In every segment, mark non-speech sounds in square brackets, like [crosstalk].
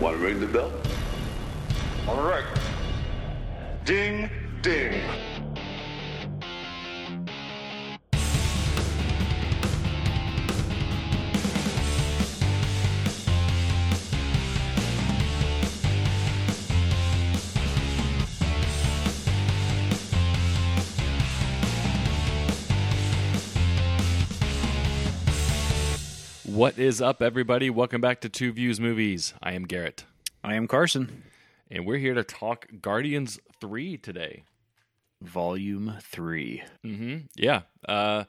Want to ring the bell? All right. Ding, ding. What is up, everybody? Welcome back to Two Views Movies. I am Garrett, I am Carson. and we're here to talk Guardians 3 today. Volume 3. Mm-hmm. Yeah. Uh,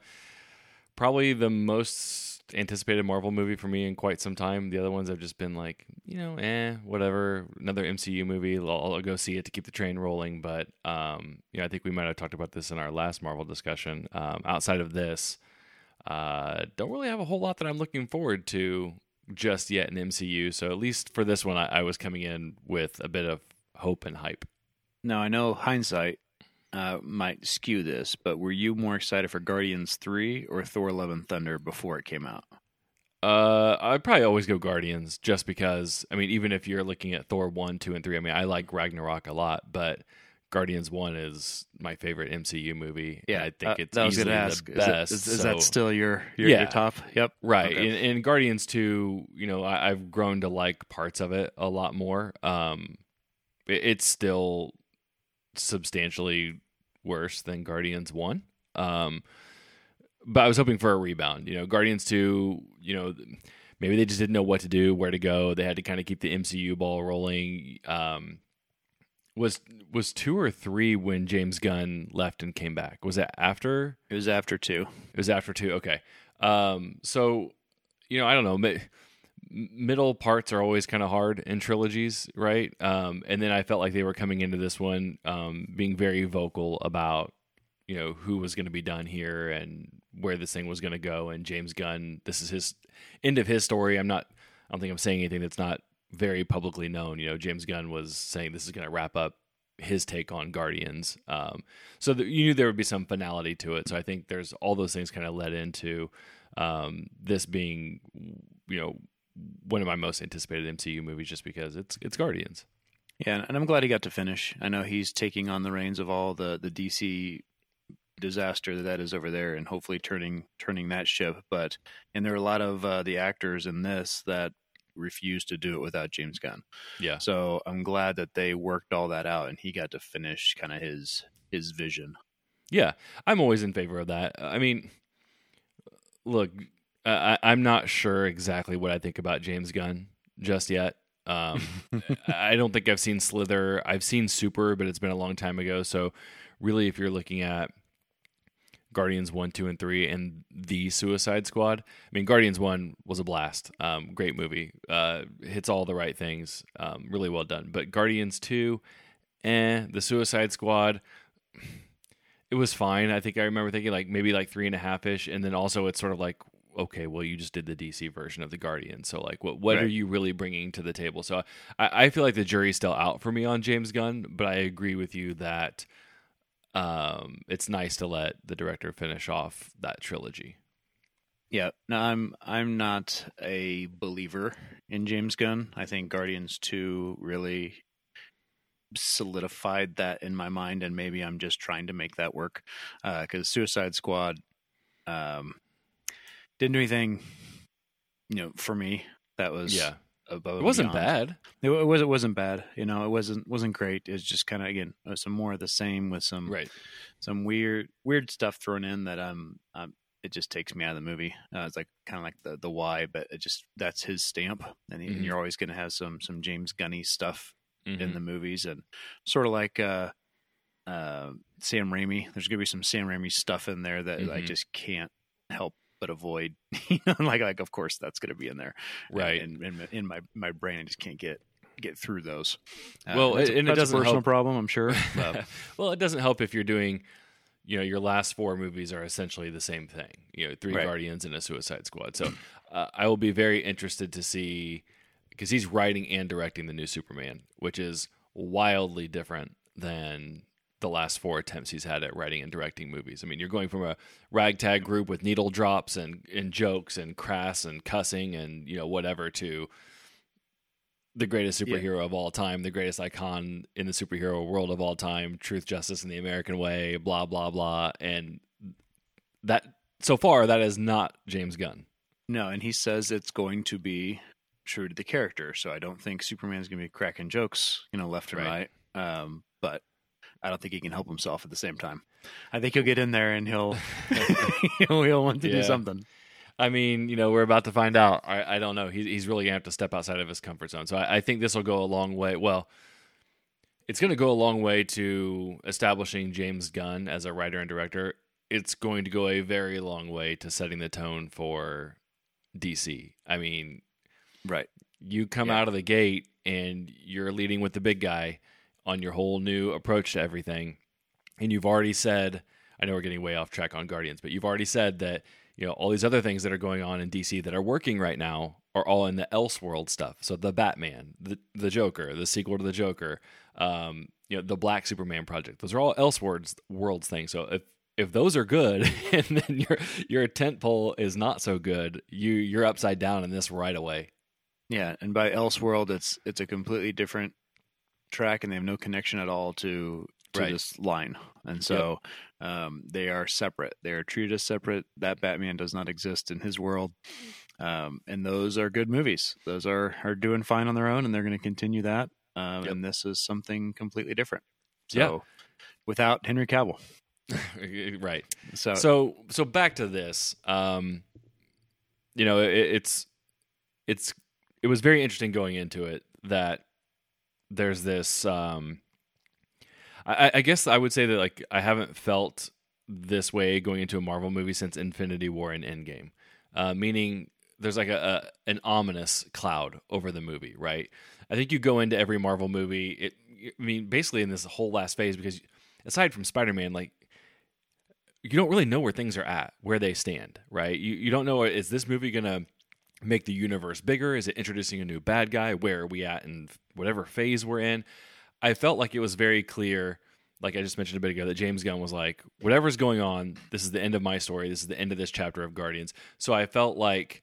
probably the most anticipated Marvel movie for me in quite some time. The other ones have just been like, you know, eh, whatever. Another MCU movie. I'll, I'll go see it to keep the train rolling. But, um, you know, I think we might have talked about this in our last Marvel discussion. Um, outside of this, uh, don't really have a whole lot that I'm looking forward to just yet in MCU. So at least for this one, I, I was coming in with a bit of hope and hype. Now, I know hindsight uh, might skew this, but were you more excited for Guardians 3 or Thor Love and Thunder before it came out? Uh, I'd probably always go Guardians just because. I mean, even if you're looking at Thor one, two, and three, I mean, I like Ragnarok a lot, but Guardians one is my favorite MCU movie. Yeah, I think uh, it's was easily ask. the Is that- best. Is, is so- that still your, your, Yeah. your top? Yep. right? Okay. And, and Guardians two, you know, I, I've grown to like parts of it a lot more. Um, it, it's still substantially worse than Guardians one. Um, but I was hoping for a rebound. You know, Guardians two. You know, maybe they just didn't know what to do, where to go. They had to kind of keep the MCU ball rolling. Um, was was two or three when James Gunn left and came back? Was it after? It was after 2. It was after two. Okay. Um, so, you know, I don't know. Mi- middle parts are always kind of hard in trilogies, right? Um, and then I felt like they were coming into this one um, being very vocal about, you know, who was going to be done here and where this thing was going to go. And James Gunn, this is his end of his story. I'm not. I don't think I'm saying anything that's not very publicly known. You know, James Gunn was saying this is going to wrap up his take on Guardians. Um, so that you knew there would be some finality to it. So I think there's all those things kind of led into um, this being, you know, one of my most anticipated MCU movies, just because it's it's Guardians. Yeah, and I'm glad he got to finish. I know he's taking on the reins of all the, the DC disaster that that is over there and hopefully turning turning that ship but and there are a lot of uh, the actors in this that refuse to do it without James Gunn. Yeah. So I'm glad that they worked all that out and he got to finish kind of his his vision. Yeah, I'm always in favor of that. I mean, look, I, I'm not sure exactly what I think about James Gunn just yet. Um, [laughs] I don't think I've seen Slither. I've seen Super, but it's been a long time ago. So, really, if you're looking at Guardians 1, 2, and 3 and the Suicide Squad, I mean, Guardians 1 was a blast. Um, great movie. Uh, hits all the right things. Um, really well done. But Guardians 2, eh, the Suicide Squad, it was fine. I think I remember thinking like maybe like three and a half ish, and then also it's sort of like okay, well you just did the DC version of the Guardian, so like what what are you really bringing to the table? So I, I feel like the jury's still out for me on James Gunn, but I agree with you that um, it's nice to let the director finish off that trilogy. Yeah, no, I'm I'm not a believer in James Gunn. I think Guardians Two really solidified that in my mind, and maybe I'm just trying to make that work because Suicide Squad um, didn't do anything, you know, for me. That was Yeah, above. it wasn't bad. It, it was. It wasn't bad. You know, it wasn't wasn't great. It was just kind of again uh, some more of the same with some Right. some weird weird stuff thrown in that um, um it just takes me out of the movie. Uh, it's like kind of like the the why, but it just that's his stamp, and, he- and you're always going to have some some James Gunny stuff in Mhm. the movies, and sort of like uh, uh, Sam Raimi. There's going to be some Sam Raimi stuff in there that I Mhm. just can't help but avoid. [laughs] you know, like like of course that's going to be in there, Right. And in, in my my brain, I just can't get get through those. Uh, Well, that's a- and it that's a doesn't personal help- problem, I'm sure. [laughs] well, it doesn't help if you're doing, you know, your last four movies are essentially the same thing. You know, three Right. Guardians and a Suicide Squad. So uh, I will be very interested to see because he's writing and directing the new Superman, which is wildly different than the last four attempts he's had at writing and directing movies. I mean, you're going from a ragtag group with needle drops and, and jokes and crass and cussing and you know whatever to the greatest Yeah. superhero of all time, the greatest icon in the superhero world of all time, truth, justice, and the American way, blah blah blah, and that so far that is not James Gunn. No, and he says it's going to be true to the character. So I don't think Superman's going to be cracking jokes, you know, left and right. Right. Um, but I don't think he can help himself at the same time. I think he'll get in there and he'll [laughs] he'll, he'll want to do something. I mean, you know, we're about to find out. I, I don't know. He, he's really gonna have to step outside of his comfort zone. So I, I think this will go a long way. Well, it's going to go a long way to establishing James Gunn as a writer and director. It's going to go a very long way to setting the tone for DC. I mean, Right. you come Yeah. out of the gate and you're leading with the big guy on your whole new approach to everything. And you've already said, I know we're getting way off track on Guardians, but you've already said that, you know, all these other things that are going on in DC that are working right now are all in the Elseworld stuff. So the Batman, the the Joker, the sequel to the Joker, um, you know, the Black Superman project. Those are all Elseworlds worlds things. So if if those are good [laughs] and then your your tent pole is not so good, you you're upside down in this right away. Yeah, and by Elseworld, it's it's a completely different track, and they have no connection at all to to Right. this line, and so um, they are separate. They are treated as separate. That Batman does not exist in his world, um, and those are good movies. Those are are doing fine on their own, and they're going to continue that. Um, Yep. And this is something completely different. Yeah. So, without Henry Cavill, [laughs] right. so, so so back to this um you know it, it's it's it was very interesting going into it that there's this um I, I guess I would say that like I haven't felt this way going into a Marvel movie since Infinity War and Endgame. Uh, meaning there's like a, a an ominous cloud over the movie, right? I think you go into every Marvel movie. It, I mean, basically in this whole last phase, because aside from Spider Man, like you don't really know where things are at, where they stand, right? You you don't know is this movie gonna make the universe bigger? Is it introducing a new bad guy? Where are we at in whatever phase we're in? I felt like it was very clear, like I just mentioned a bit ago, that James Gunn was like, whatever's going on, this is the end of my story. This is the end of this chapter of Guardians. So I felt like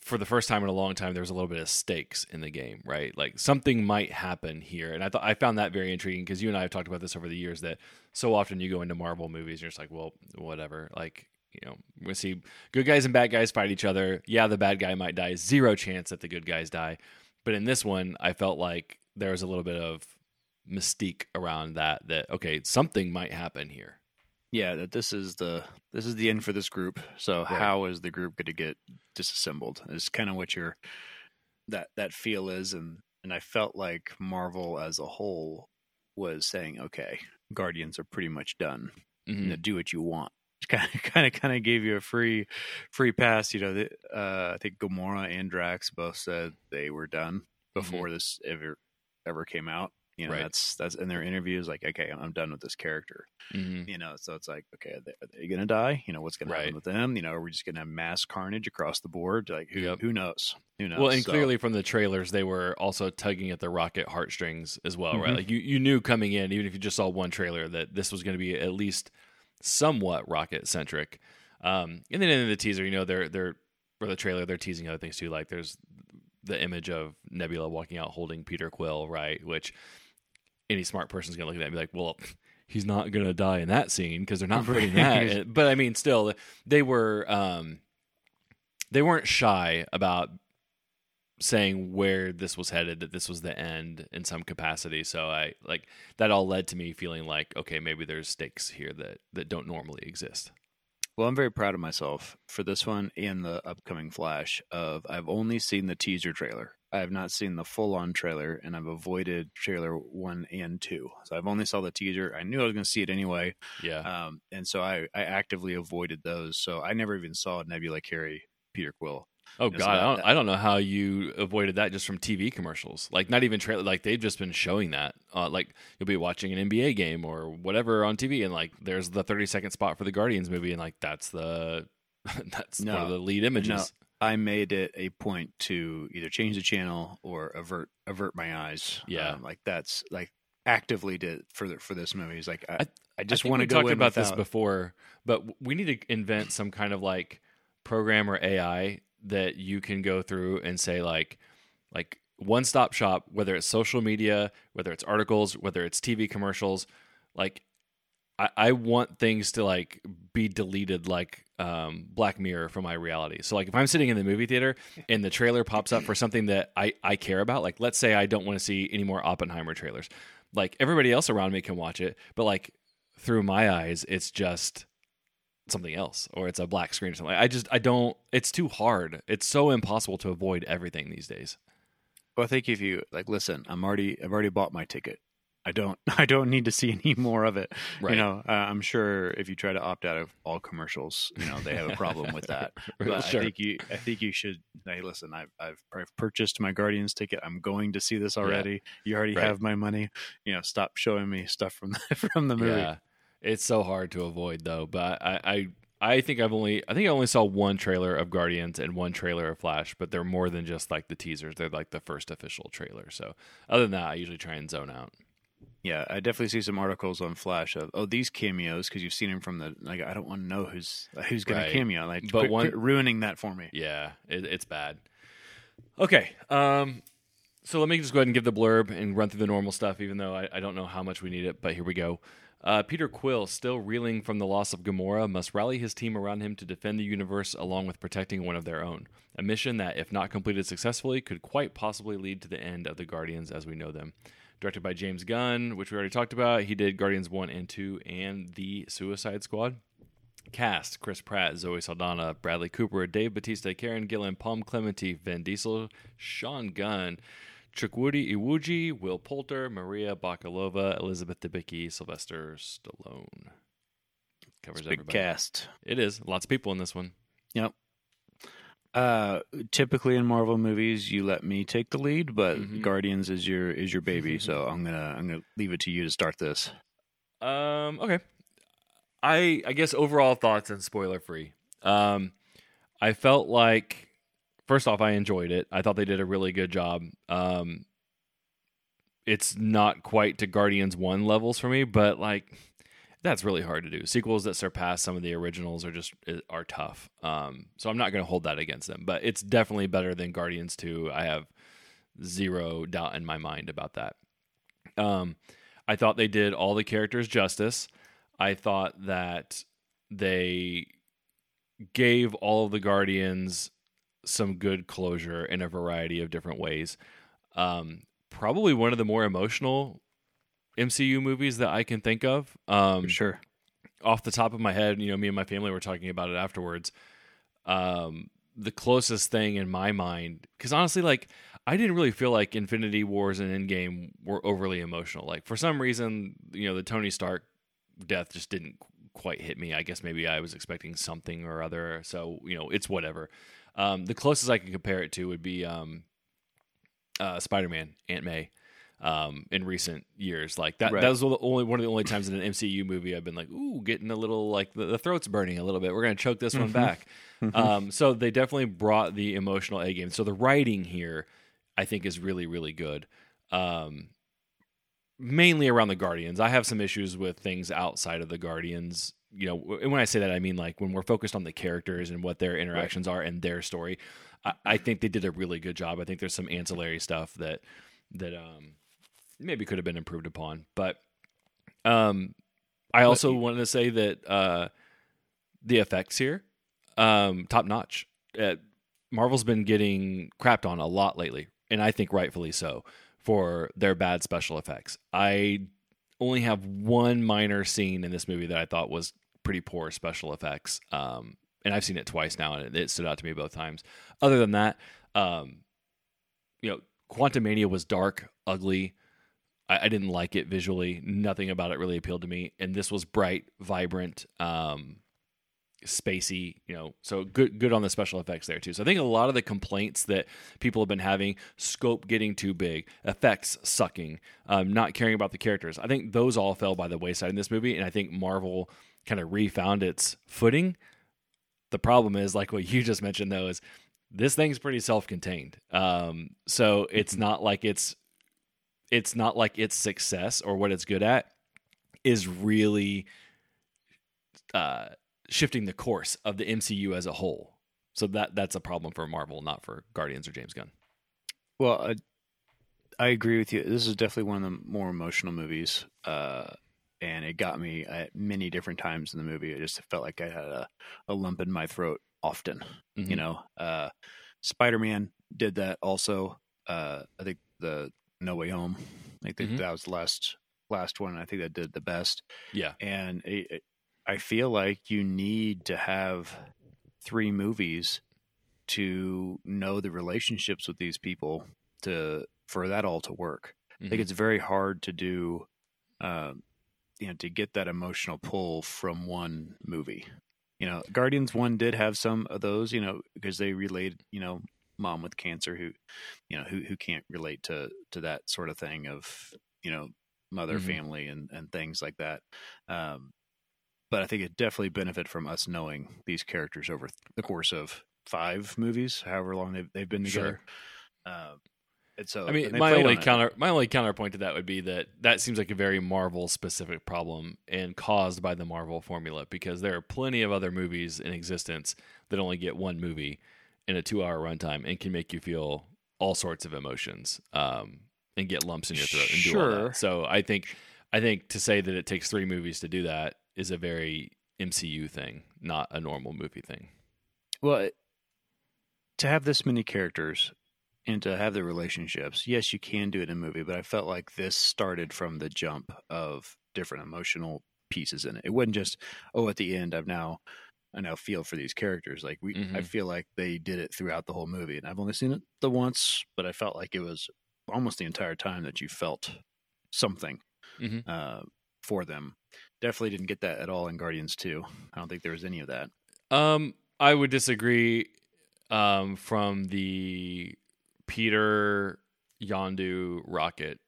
for the first time in a long time, there was a little bit of stakes in the game, right? Like something might happen here, and I thought I found that very intriguing because you and I have talked about this over the years. That so often you go into Marvel movies, and you're just like, well, whatever. Like you know, we see good guys and bad guys fight each other. Yeah, the bad guy might die. Zero chance that the good guys die. But in this one, I felt like there was a little bit of mystique around that. That okay, something might happen here. yeah, that this is the this is the end for this group. So Right. how is the group going to get disassembled? Is kind of what your that that feel is, and and I felt like Marvel as a whole was saying, okay, Guardians are pretty much done. Mhm. You know, do what you want. Kind of, [laughs] kind of, kind of gave you a free, free pass. You know, the, uh, I think Gamora and Drax both said they were done before this ever, ever came out. You know, Right. that's that's in their interviews. Like, okay, I'm done with this character Mhm. you know so it's like okay are they, are they gonna die you know what's gonna Right. happen with them you know are we just gonna have mass carnage across the board like who Yep. who knows who knows Well, and So- clearly from the trailers, they were also tugging at the Rocket heartstrings as well, right? Mhm. Like you, you knew coming in, even if you just saw one trailer, that this was going to be at least somewhat Rocket centric. Um, and then in the teaser, you know, they're they're or the trailer, they're teasing other things too. Like there's the image of Nebula walking out holding Peter Quill, right? Which any smart person's going to look at that and be like, well. [laughs] He's not going to die in that scene because they're not putting that. [laughs] But I mean, still, they were um, they weren't shy about saying where this was headed that this was the end in some capacity. So i like that all led to me feeling like okay maybe there's stakes here that that don't normally exist. Well i'm very proud of myself for this one and the upcoming flash of i've only seen the teaser trailer. I have not seen the full on trailer and i've avoided trailer one and two. So i've only saw the teaser. I knew i was going to see it anyway. Yeah. Um, and so I, I actively avoided those. So i never even saw nebula carry peter quill oh god I don't, I don't know how you avoided that just from tv commercials like not even trailer like they've just been showing that uh, like you'll be watching an nba game or whatever on tv and like there's the 30 second spot for the guardians movie and like that's the [laughs] that's one of the lead images I made it a point to either change the channel or avert avert my eyes. Yeah. um, like that's like actively did for the, for this movie. It's like I, I- I, just want to go talked about this before, but we need to invent some kind of like program or AI that you can go through and say like like one stop shop, whether it's social media, whether it's articles, whether it's TV commercials. Like, I, I want things to like be deleted, like um, Black Mirror from my reality. So, like, if I'm sitting in the movie theater and the trailer pops up for something that I I care about, like, let's say I don't want to see any more Oppenheimer trailers, like everybody else around me can watch it, but like through my eyes, it's just something else or it's a black screen or something. I just I don't. It's too hard. It's so impossible to avoid everything these days. Well, I think if you like, listen, I'm already, I've already bought my ticket. I don't, [laughs] I don't need to see any more of it. Right. You know, uh, I'm sure if you try to opt out of all commercials, you know, they have a problem with that. [laughs] But Sure. I think you, I think you should. Hey, listen, I've, I've, I've purchased my Guardians ticket. I'm going to see this already. You already Right. have my money. You know, stop showing me stuff from the, [laughs] from the movie. Yeah, it's so hard to avoid though. But I, I, I think I've only, I think I only saw one trailer of Guardians and one trailer of Flash, but they're more than just like the teasers. They're like the first official trailer. So other than that, I usually try and zone out. Yeah, I definitely see some articles on Flash of oh these cameos because you've seen him from the like I don't want to know who's who's going Right. to cameo like But quit, one- quit ruining that for me. Yeah, it, it's bad. Okay, um, so let me just go ahead and give the blurb and run through the normal stuff, even though I, I don't know how much we need it. But here we go. Uh, Peter Quill, still reeling from the loss of Gamora, must rally his team around him to defend the universe along with protecting one of their own. A mission that, if not completed successfully, could quite possibly lead to the end of the Guardians as we know them. Directed by James Gunn, which we already talked about. He did Guardians 1 and 2 and The Suicide Squad. Cast Chris Pratt, Zoe Saldana, Bradley Cooper, Dave Bautista, Karen Gillan, Pom Klementieff, Vin Diesel, Sean Gunn, Chukwudi Iwuji, Will Poulter, Maria Bakalova, Elizabeth Debicki, Sylvester Stallone. Covers Big everybody. cast. It is. Lots of people in this one. Yep. Uh, typically in Marvel movies, you let me take the lead, but Mhm. Guardians is your is your baby, so I'm gonna I'm gonna leave it to you to start this. Um, okay. I I guess overall thoughts and spoiler free. Um, I felt like first off, I enjoyed it. I thought they did a really good job. Um, it's not quite to Guardians One levels for me, but like that's really hard to do. Sequels that surpass some of the originals are just are tough. Um, so I'm not going to hold that against them, but it's definitely better than Guardians Two. I have zero doubt in my mind about that. Um, I thought they did all the characters justice. I thought that they gave all of the Guardians some good closure in a variety of different ways. Um, probably one of the more emotional MCU movies that I can think of. Um, sure. off the top of my head, you know, me and my family were talking about it afterwards. Um, the closest thing in my mind, because honestly, like I didn't really feel like Infinity Wars and Endgame were overly emotional. Like for some reason, you know, the Tony Stark death just didn't quite hit me. I guess maybe I was expecting something or other. So you know, it's whatever. Um, the closest I can compare it to would be um, uh, Spider-Man, Aunt May. Um, in recent years, like that, Right. that was the only one of the only times in an MCU movie I've been like, ooh, getting a little like the, the throat's burning a little bit. We're gonna choke this one back. Um, so they definitely brought the emotional A game. So the writing here, I think, is really really good. Um, mainly around the Guardians. I have some issues with things outside of the Guardians. You know, and when I say that, I mean like when we're focused on the characters and what their interactions are and their story. I, I think they did a really good job. I think there's some ancillary stuff that that um, maybe could have been improved upon, but um, I also wanted to say that uh, the effects here, um, top notch. Uh, Marvel's been getting crapped on a lot lately, and I think rightfully so for their bad special effects. I only have one minor scene in this movie that I thought was pretty poor special effects. Um, and I've seen it twice now, and it, stood out to me both times. Other than that, um, you know, Quantumania was dark, ugly. I, I didn't like it visually. Nothing about it really appealed to me. And this was bright, vibrant, um, spacey. You know, so good, good on the special effects there too. So I think a lot of the complaints that people have been having, scope getting too big, effects sucking, um, not caring about the characters. I think those all fell by the wayside in this movie, and I think Marvel kind of refound its footing. The problem is, like what you just mentioned, though, is this thing's pretty self-contained. Um, so it's not like it's it's not like its success or what it's good at is really uh, shifting the course of the MCU as a whole. So that that's a problem for Marvel, not for Guardians or James Gunn. Well, uh, I agree with you. This is definitely one of the more emotional movies, uh, and it got me at many different times in the movie. I just felt like I had a, a lump in my throat often. Mhm. You know, uh, Spider Man did that also. Uh, I think the No Way Home. I think Mhm. that was the last last one. I think that did the best. Yeah. and it, it- I feel like you need to have three movies to know the relationships with these people to for that all to work. I Mhm. think it's very hard to do, um, you know, to get that emotional pull from one movie. You know, Guardians one did have some of those, you know, because they related, you know, mom with cancer who, you know, who who can't relate to to that sort of thing of you know mother Mhm. family and and things like that. Um, but I think it definitely benefit from us knowing these characters over the course of five movies, however long they've they've been together. Um, and so I mean, my only on it. counter my only counterpoint to that would be that that seems like a very Marvel specific problem and caused by the Marvel formula because there are plenty of other movies in existence that only get one movie in a two hour runtime and can make you feel all sorts of emotions um, and get lumps in your throat and do all Sure. that. So I think I think to say that it takes three movies to do that is a very MCU thing, not a normal movie thing. Well, to have this many characters and to have the relationships, yes, you can do it in a movie, but I felt like this started from the jump of different emotional pieces in it. It wasn't just, oh, at the end, I've now, I now feel for these characters. Like we, I Mhm. feel like they did it throughout the whole movie, and I've only seen it the once, but I felt like it was almost the entire time that you felt something Mhm. uh, for them. Definitely didn't get that at all in Guardians Two. I don't think there was any of that. Um, I would disagree. Um, from the Peter Yondu rocket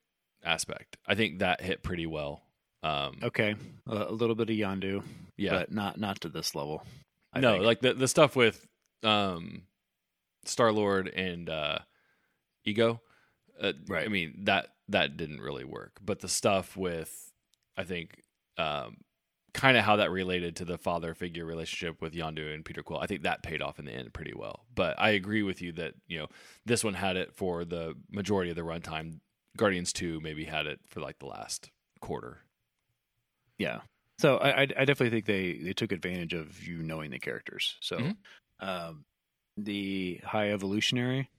aspect, I think that hit pretty well. Um, Okay, a, a little bit of Yondu, yeah, but not not to this level. I no, think. like the the stuff with um, Star Lord and uh, Ego. Uh, Right. I mean that that didn't really work, but the stuff with I think um, kind of how that related to the father figure relationship with Yondu and Peter Quill. I think that paid off in the end pretty well. But I agree with you that you know this one had it for the majority of the runtime. Guardians Two maybe had it for like the last quarter. yeah. So I, I, definitely think they they took advantage of you knowing the characters. So Mhm. um, the High Evolutionary,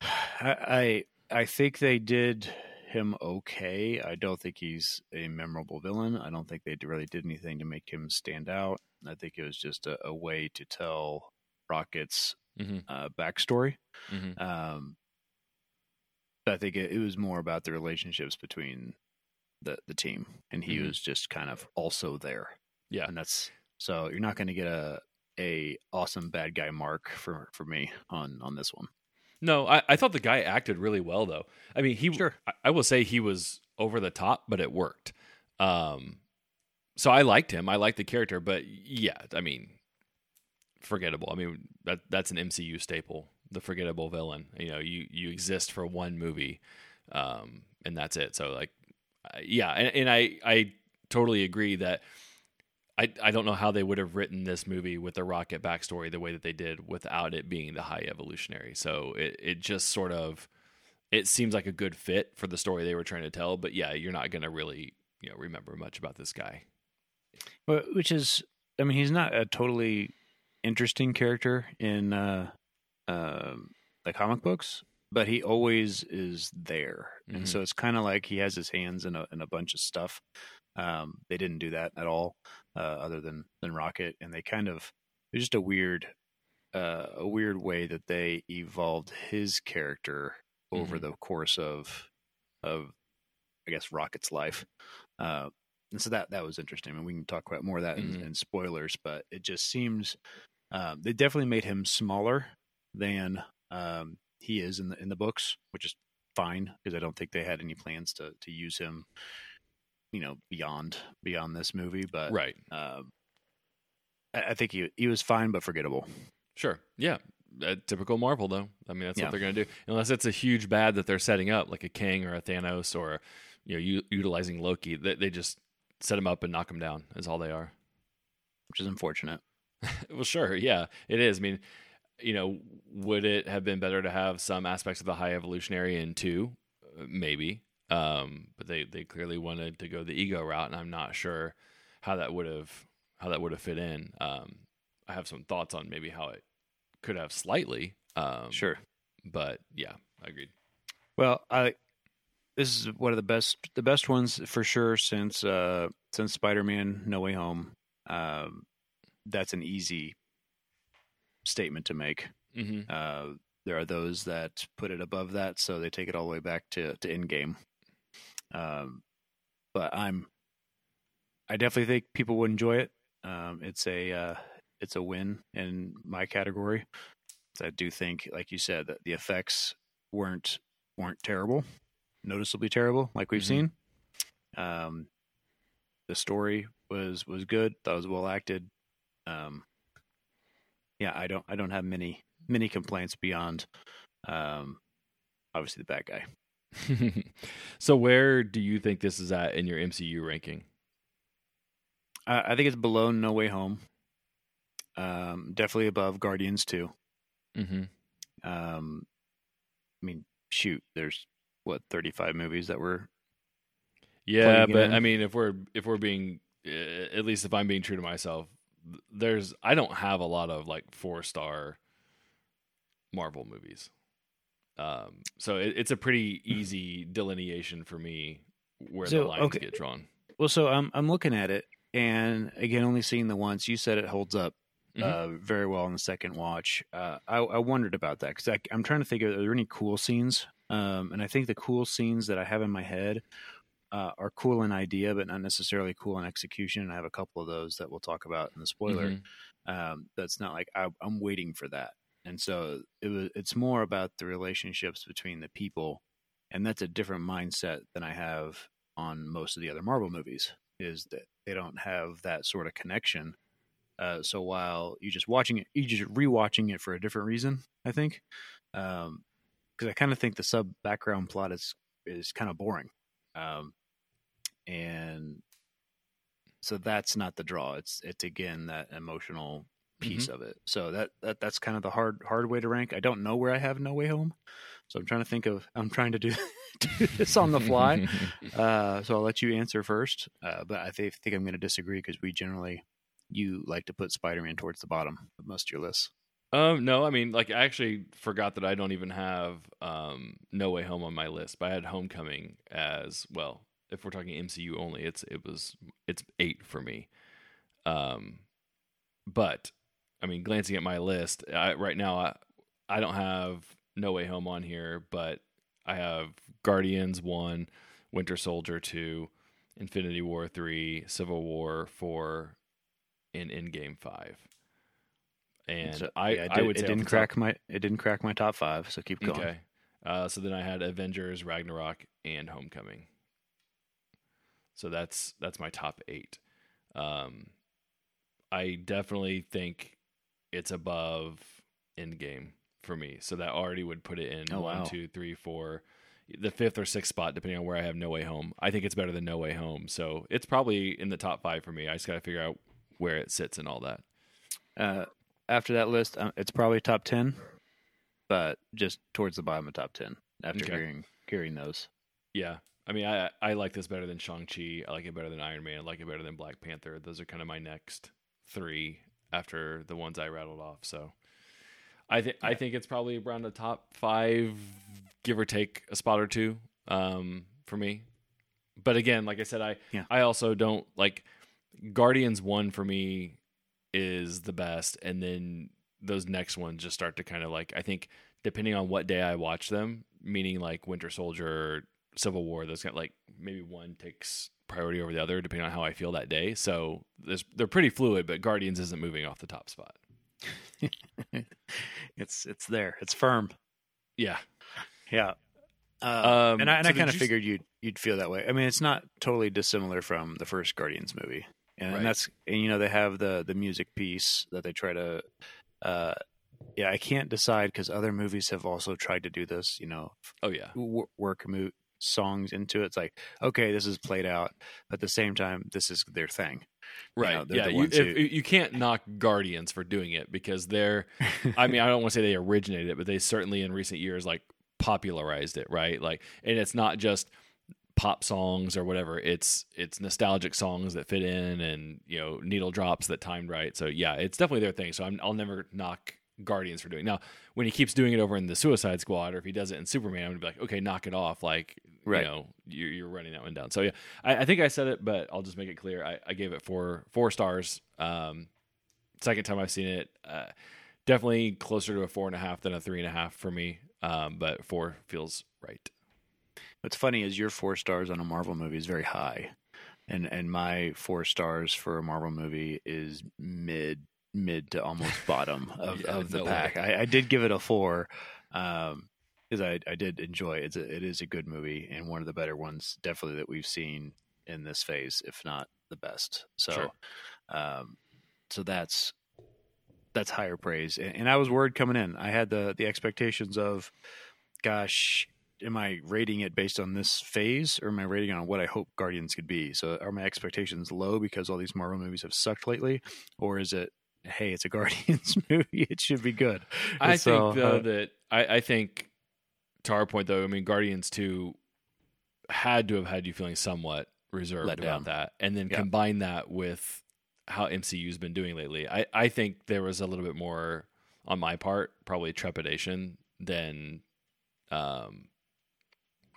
[sighs] I, I I think they did him okay. I don't think he's a memorable villain. I don't think they really did anything to make him stand out. I think it was just a, a way to tell Rocket's Mhm. uh, backstory. Mhm. Um, but I think it, it was more about the relationships between the the team, and he Mhm. was just kind of also there. Yeah. and that's so you're not going to get a a awesome bad guy mark for for me on on this one. No, I, I thought the guy acted really well though. I mean, he Sure. I, I will say he was over the top, but it worked. Um, so I liked him. I liked the character, but yeah, I mean, forgettable. I mean, that that's an MCU staple, the forgettable villain. You know, you you exist for one movie, um, and that's it. So like, uh, yeah, and, and I I totally agree that. I, I don't know how they would have written this movie with the rocket backstory the way that they did without it being the high evolutionary. So it, it just sort of it seems like a good fit for the story they were trying to tell. But yeah, you're not gonna really you know remember much about this guy. Well, which is, I mean, he's not a totally interesting character in uh, um, the comic books, but he always is there, Mhm. and so it's kind of like he has his hands in a in a bunch of stuff. Um, they didn't do that at all, uh, other than than Rocket, and they kind of it was just a weird, uh, a weird way that they evolved his character over Mhm. the course of of I guess Rocket's life. Uh, and so that that was interesting. and we can talk about more of that in, Mhm. in spoilers, but it just seems um, they definitely made him smaller than um, he is in the in the books, which is fine because I don't think they had any plans to to use him, you know, beyond beyond this movie. But Right. um, I, I think he he was fine but forgettable. Sure. Yeah. Uh, typical Marvel, though. I mean, that's Yeah. what they're going to do, unless it's a huge bad that they're setting up, like a Kang or a Thanos, or you know, u- utilizing Loki. They, they just set him up and knock him down. Is all they are. Which is unfortunate. [laughs] well, sure. Yeah, it is. I mean, you know, would it have been better to have some aspects of the high evolutionary in two? maybe. Um, but they they clearly wanted to go the ego route, and I'm not sure how that would have how that would have fit in. Um, I have some thoughts on maybe how it could have slightly. Um, Sure. but yeah, I agreed. Well, I this is one of the best the best ones for sure since uh since Spider-Man No Way Home. Um that's an easy statement to make. hmm Uh there are those that put it above that so they take it all the way back to to Endgame. Um but I'm I definitely think people would enjoy it. Um it's a uh it's a win in my category. I do think like you said that the effects weren't weren't terrible, noticeably terrible, like we've Mhm. seen. Um, the story was was good. That was well acted. Um, yeah, I don't I don't have many many complaints beyond, um, obviously the bad guy. [laughs] so where do you think this is at in your MCU ranking? I, I think it's below No Way Home. Um, definitely above Guardians Two. Mm-hmm. Um, I mean, shoot, there's what 35 movies that were Yeah, but in. I mean, if we're if we're being uh, at least if I'm being true to myself, there's I don't have a lot of like four star Marvel movies. Um, so it, it's a pretty easy delineation for me where the lines okay. get drawn. Well, so I'm I'm looking at it, and again, only seeing the once. You said it holds up Mhm. uh, very well in the second watch. Uh, I, I wondered about that because I'm trying to think are there any cool scenes? Um, and I think the cool scenes that I have in my head uh, are cool in idea, but not necessarily cool in execution. And I have a couple of those that we'll talk about in the spoiler. Mhm. um, that's not like I, I'm waiting for that. And so it was. It's more about the relationships between the people, and that's a different mindset than I have on most of the other Marvel movies. Is that they don't have that sort of connection. Uh, so while you're just watching it, you just rewatching it for a different reason. I think because I kind of think the sub background plot is is kind of boring, um, and so that's not the draw. It's it's again that emotional piece of it. So that, that that's kind of the hard hard way to rank. I don't know where I have No Way Home, so I'm trying to think of. I'm trying to do [laughs] do this on the fly. [laughs] uh, so I'll let you answer first. Uh, but I think, think I'm going to disagree because we generally you like to put Spider-Man towards the bottom of most of your lists. Um, no, I mean, like, I actually forgot that I don't even have um, No Way Home on my list, but I had Homecoming as well. If we're talking MCU only, it's it was it's eight for me. Um, but I mean, glancing at my list I, right now, I I don't have No Way Home on here, but I have Guardians one, Winter Soldier two, Infinity War three, Civil War four, and Endgame five. And So, I, yeah, it, I did, would it didn't the top- crack my it didn't crack my top five. So keep going. Okay. Uh, so then I had Avengers, Ragnarok, and Homecoming. So that's that's my top eight. Um, I definitely think it's above Endgame for me. So that already would put it in Oh, one, wow. two, three, four, the fifth or sixth spot, depending on where I have No Way Home. I think it's better than No Way Home. So it's probably in the top five for me. I just got to figure out where it sits and all that. Uh, after that list, uh, it's probably top ten, but just towards the bottom of top ten after Okay. hearing hearing those. Yeah. I mean, I I like this better than Shang Chi. I like it better than Iron Man. I like it better than Black Panther. Those are kind of my next three after the ones I rattled off. So, I think I think it's probably around the top five, give or take a spot or two, um, for me. But again, like I said, I Yeah. I also don't like Guardians one for me is the best, and then those next ones just start to kind of like I think depending on what day I watch them, meaning like Winter Soldier, Civil War, those kind of like maybe one takes priority over the other depending on how I feel that day. So there's, they're pretty fluid, but Guardians isn't moving off the top spot. [laughs] it's it's there. It's firm. Yeah. Yeah. Um, Uh, and I, and so I kind of you figured you'd you'd feel that way. I mean, it's not totally dissimilar from the first Guardians movie, and, Right. and that's and you know they have the the music piece that they try to. Uh, yeah, I can't decide because other movies have also tried to do this. You know, Oh yeah. w- work mo- songs into it. It's like okay, this is played out, but at the same time, this is their thing. You Right. know, yeah. the You, if, who- you can't knock Guardians for doing it because they're, I mean, I don't want to say they originated it, but they certainly in recent years like popularized it, right? Like, and it's not just pop songs or whatever. It's it's nostalgic songs that fit in, and you know, needle drops that timed right. So yeah, it's definitely their thing. So I'm, I'll never knock Guardians for doing. Now, when he keeps doing it over in the Suicide Squad, or if he does it in Superman, I'm gonna be like, okay, knock it off. Like, Right. you know, you're, you're running that one down. So yeah, I, I think I said it, but I'll just make it clear. I, I gave it four four stars. Um, second time I've seen it, uh, definitely closer to a four and a half than a three and a half for me. Um, but four feels right. What's funny is your four stars on a Marvel movie is very high, and and my four stars for a Marvel movie is mid mid to almost bottom [laughs] of, Yeah, of the no pack. I, I did give it a four um, because I I did enjoy it. It's a, it is a good movie and one of the better ones definitely that we've seen in this phase, if not the best. So, Sure. um, so that's that's higher praise. And, and I was worried coming in. I had the the expectations of, gosh, am I rating it based on this phase, or am I rating on what I hope Guardians could be? So, are my expectations low because all these Marvel movies have sucked lately, or is it? Hey, it's a [laughs] Guardians [laughs] movie. It should be good. I So, think though uh, that I, I think to our point though, I mean Guardians two had to have had you feeling somewhat reserved about down. that, and then Yeah. combine that with how MCU's been doing lately. I, I think there was a little bit more on my part, probably trepidation than um,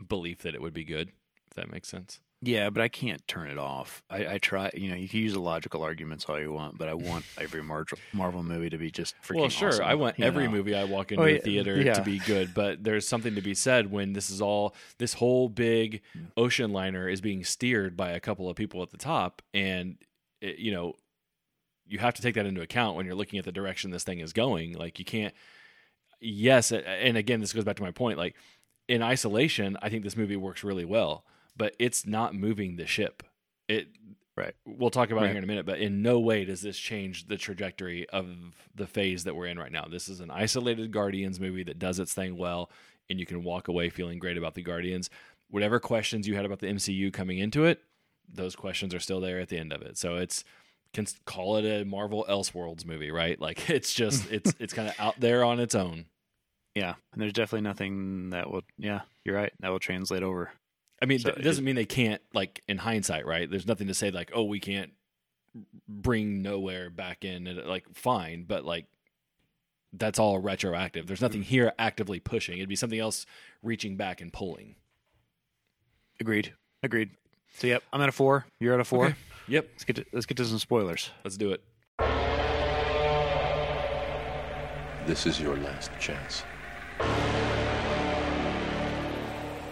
belief that it would be good. If that makes sense. Yeah, but I can't turn it off. I, I try. You know, you can use the logical arguments all you want, but I want every Marvel Marvel movie to be just freaking. well, sure. awesome, I want every know? movie I walk into Oh, a yeah, theater yeah. to be good, but there's something to be said when this is all this whole big ocean liner is being steered by a couple of people at the top, and it, you know you have to take that into account when you're looking at the direction this thing is going. Like you can't. Yes, and again, this goes back to my point. Like in isolation, I think this movie works really well, but it's not moving the ship. It Right. we'll talk about it Right. here in a minute, but in no way does this change the trajectory of the phase that we're in right now. This is an isolated Guardians movie that does its thing well, and you can walk away feeling great about the Guardians. Whatever questions you had about the MCU coming into it, those questions are still there at the end of it. So it's can call it a Marvel Elseworlds movie, right? [laughs] Like it's just [laughs] it's it's kind of out there on its own. Yeah, and there's definitely nothing that will. Yeah, you're right. That will translate over. I mean, So it doesn't mean they can't like in hindsight, right? There's nothing to say like, oh, we can't bring nowhere back in, and like fine, but like that's all retroactive. There's nothing here actively pushing. It'd be something else reaching back and pulling. Agreed. Agreed. So yep, I'm at a four. You're at a four. Okay. Yep, Let's get to, let's get to some spoilers. let's do it. This is your last chance.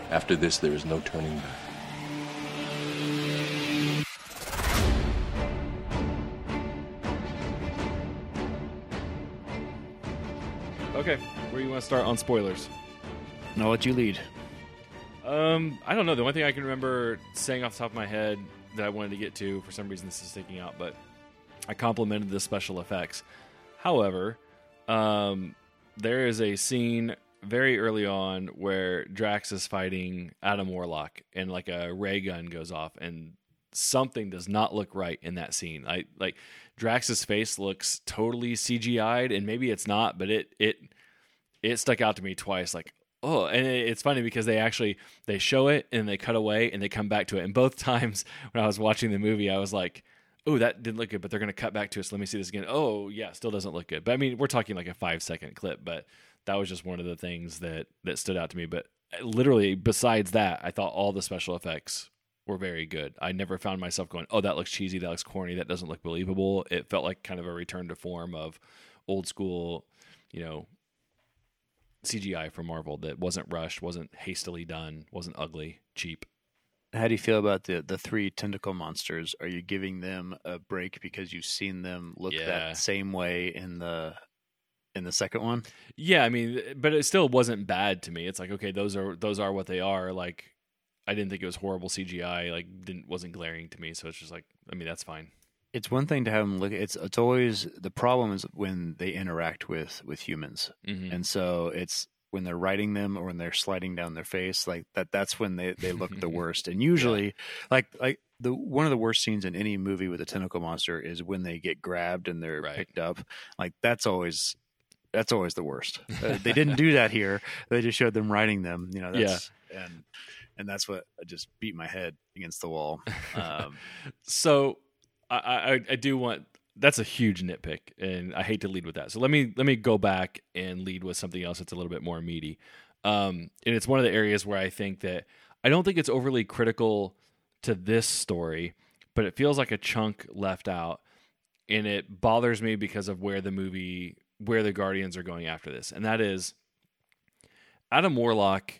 After this, there is no turning back. Okay, where you want to start on spoilers? And I'll let you lead. Um, I don't know. The only thing I can remember saying off the top of my head that I wanted to get to, for some reason, this is sticking out, but I complimented the special effects. However, um, there is a scene very early on where Drax is fighting Adam Warlock, and like a ray gun goes off, and something does not look right in that scene. I like Drax's face looks totally CGI'd, and maybe it's not, but it it it stuck out to me twice. Like, oh, and it's funny because they actually they show it and they cut away and they come back to it. And both [laughs] times when I was watching the movie, I was like, oh, that didn't look good, but they're going to cut back to us. Let me see this again. Oh, yeah, still doesn't look good. But I mean, we're talking like a five second clip, but that was just one of the things that that stood out to me. But uh, literally, besides that, I thought all the special effects were very good. I never found myself going, oh, that looks cheesy, that looks corny, that doesn't look believable. It felt like kind of a return to form of old school, you know, CGI from Marvel that wasn't rushed, wasn't hastily done, wasn't ugly, cheap. How do you feel about the the three tentacle monsters? Are you giving them a break because you've seen them look Yeah. that same way in the in the second one? Yeah, I mean, but it still wasn't bad to me. It's like, okay, those are those are what they are. Like, I didn't think it was horrible CGI. Like, didn't wasn't glaring to me. So it's just like, I mean, that's fine. It's one thing to have them look. It's it's always the problem is when they interact with with humans, hmm and so it's when they're writing them or when they're sliding down their face like that. That's when they they look the [laughs] worst. And usually, like like the one of the worst scenes in any movie with a tentacle monster is when they get grabbed and they're Right. picked up. Like that's always that's always the worst. [laughs] Uh, they didn't do that here. They just showed them writing them. You know, that's, yeah. and and that's what I just beat my head against the wall. Um, [laughs] so I, I, I do want that's a huge nitpick, and I hate to lead with that. So let me let me go back and lead with something else that's a little bit more meaty. Um, and it's one of the areas where I think that I don't think it's overly critical to this story, but it feels like a chunk left out, and it bothers me because of where the movie where the Guardians are going after this, and that is Adam Warlock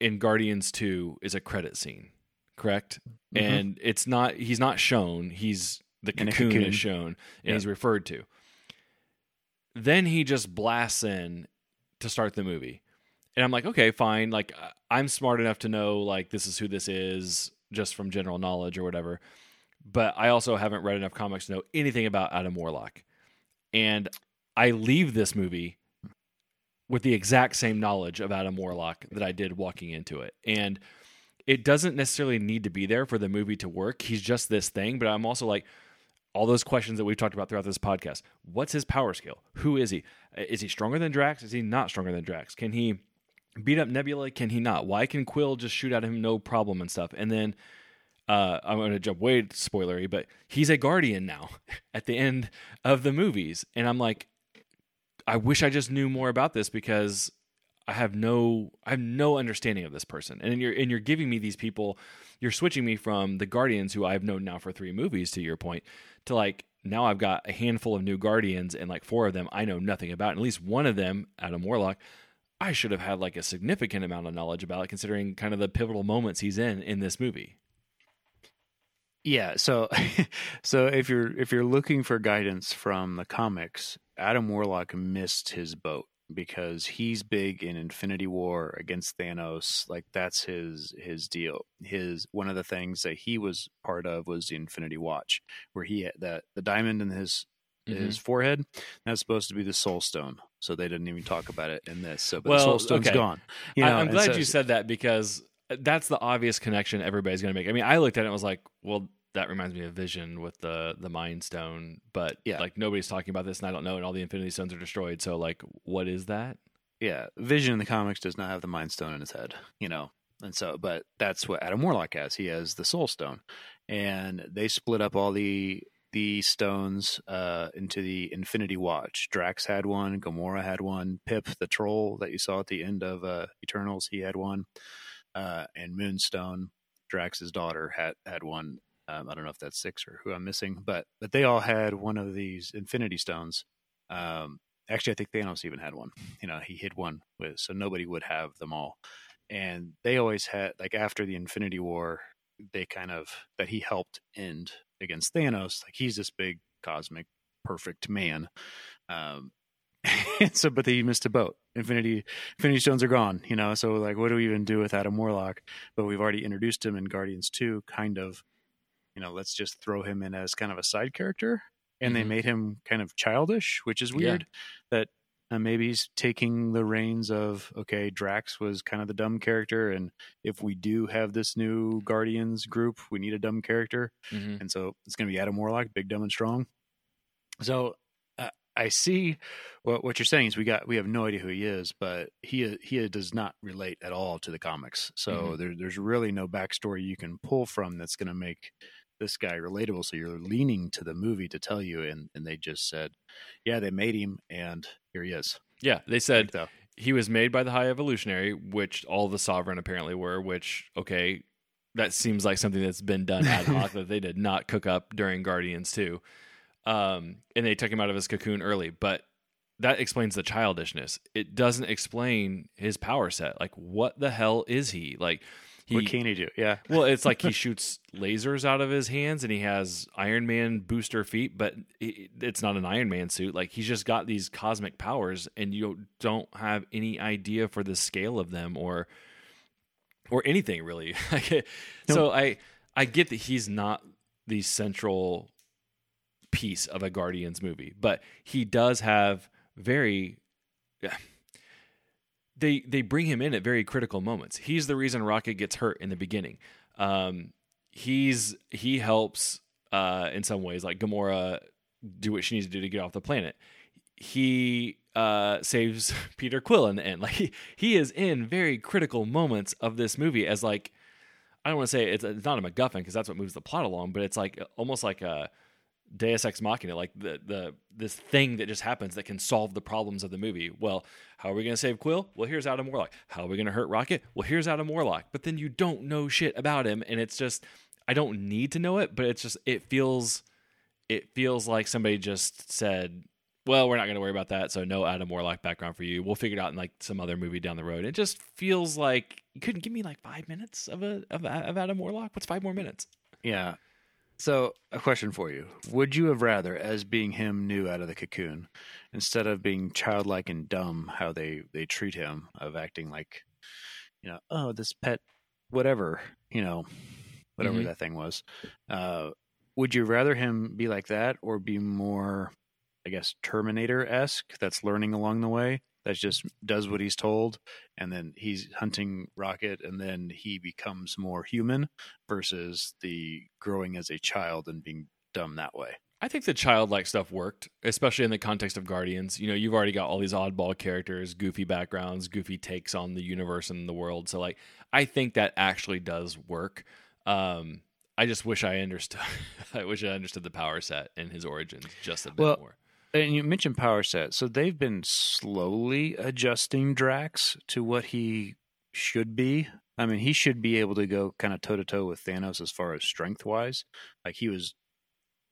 in Guardians 2 is a credit scene, correct? Mm-hmm. And it's not he's not shown, he's the cocoon, cocoon, is shown and yep. he's referred to. Then he just blasts in to start the movie. And I'm like, okay, fine. Like I'm smart enough to know like this is who this is just from general knowledge or whatever. But I also haven't read enough comics to know anything about Adam Warlock. And I leave this movie with the exact same knowledge of Adam Warlock that I did walking into it. And it doesn't necessarily need to be there for the movie to work. He's just this thing, but I'm also like all those questions that we've talked about throughout this podcast. What's his power scale? Who is he? Is he stronger than Drax? Is he not stronger than Drax? Can he beat up Nebula? Can he not? Why can Quill just shoot at him no problem and stuff? And then uh, I'm going to jump way spoilery, but he's a guardian now [laughs] at the end of the movies, and I'm like, I wish I just knew more about this because I have no I have no understanding of this person. And you're and you're giving me these people, you're switching me from the Guardians who I've known now for three movies to your point, to like now I've got a handful of new Guardians and like four of them I know nothing about. And at least one of them, Adam Warlock, I should have had like a significant amount of knowledge about it, considering kind of the pivotal moments he's in in this movie. Yeah, so [laughs] so if you're if you're looking for guidance from the comics, Adam Warlock missed his boat because he's big in Infinity War against Thanos. Like that's his his deal. His one of the things that he was part of was the Infinity Watch, where he had that the diamond in his mm-hmm. his forehead. That's supposed to be the Soul Stone. So they didn't even talk about it in this. So but well, the Soul Stone's okay. gone. You know, I, am glad so, you said that because that's the obvious connection everybody's going to make. I mean, I looked at it and was like, well, that reminds me of Vision with the the Mind Stone, but yeah, like nobody's talking about this, and I don't know, and all the Infinity Stones are destroyed. So, like, what is that? Yeah, Vision in the comics does not have the Mind Stone in his head, you know, and so, but that's what Adam Warlock has. He has the Soul Stone, and they split up all the the stones uh, into the Infinity Watch. Drax had one, Gamora had one, Pip the troll that you saw at the end of uh, Eternals, he had one, uh, and Moonstone, Drax's daughter, had had one. Um, I don't know if that's six or who I'm missing, but but they all had one of these Infinity Stones. Um, actually, I think Thanos even had one. You know, he hid one with, so nobody would have them all. And they always had like after the Infinity War, they kind of that he helped end against Thanos. Like he's this big cosmic perfect man. Um, [laughs] so, but he missed a boat. Infinity Infinity Stones are gone, you know. So, like, what do we even do with Adam Warlock? But we've already introduced him in Guardians Two, kind of you know, let's just throw him in as kind of a side character. And mm-hmm. they made him kind of childish, which is weird. Yeah. That uh, maybe he's taking the reins of okay, Drax was kind of the dumb character, and if we do have this new Guardians group, we need a dumb character, mm-hmm. and so it's going to be Adam Warlock, big, dumb, and strong. So I see what what you're saying is we got we have no idea who he is, but he he does not relate at all to the comics. So mm-hmm. there, there's really no backstory you can pull from that's going to make this guy relatable so you're leaning to the movie to tell you and and they just said yeah they made him and here he is yeah they said he was made by the high evolutionary which all the sovereign apparently were which okay that seems like something that's been done ad hoc [laughs] that they did not cook up during guardians two um and they took him out of his cocoon early but that explains the childishness it doesn't explain his power set like what the hell is he like he, what can he do? Yeah. [laughs] well, it's like he [laughs] shoots lasers out of his hands and he has Iron Man booster feet, but it's not an Iron Man suit. Like he's just got these cosmic powers, and you don't have any idea for the scale of them or or anything really. [laughs] so I I get that he's not the central piece of a Guardians movie, but he does have very [sighs] they they bring him in at very critical moments. He's the reason Rocket gets hurt in the beginning. Um, he's he helps uh, in some ways, like Gamora do what she needs to do to get off the planet. he uh, saves [laughs] Peter Quill in the end. [laughs] Like he, he is in very critical moments of this movie as like I don't want to say it's, it's not a MacGuffin because that's what moves the plot along, but it's like almost like a Deus Ex Machina, like the the this thing that just happens that can solve the problems of the movie. Well, how are we going to save Quill? Well, here's Adam Warlock. How are we going to hurt Rocket? Well, here's Adam Warlock. But then you don't know shit about him, and it's just I don't need to know it, but it's just it feels it feels like somebody just said, "Well, we're not going to worry about that, so no Adam Warlock background for you. We'll figure it out in like some other movie down the road." It just feels like you couldn't give me like five minutes of a of, of Adam Warlock. What's five more minutes? Yeah. So, a question for you. Would you have rather, as being him new out of the cocoon, instead of being childlike and dumb, how they, they treat him, of acting like, you know, oh, this pet, whatever, you know, whatever Mhm. that thing was, uh, would you rather him be like that or be more, I guess, Terminator esque, that's learning along the way, that just does what he's told, and then he's hunting Rocket, and then he becomes more human? versus the growing as a child and being dumb that way. I think the childlike stuff worked, especially in the context of Guardians. You know, you've already got all these oddball characters, goofy backgrounds, goofy takes on the universe and the world. So, like, I think that actually does work. Um, I just wish I understood. [laughs] I wish I understood the power set and his origins just a bit Well, more. And you mentioned power set, so they've been slowly adjusting Drax to what he should be. I mean, he should be able to go kind of toe to toe with Thanos as far as strength wise. Like he was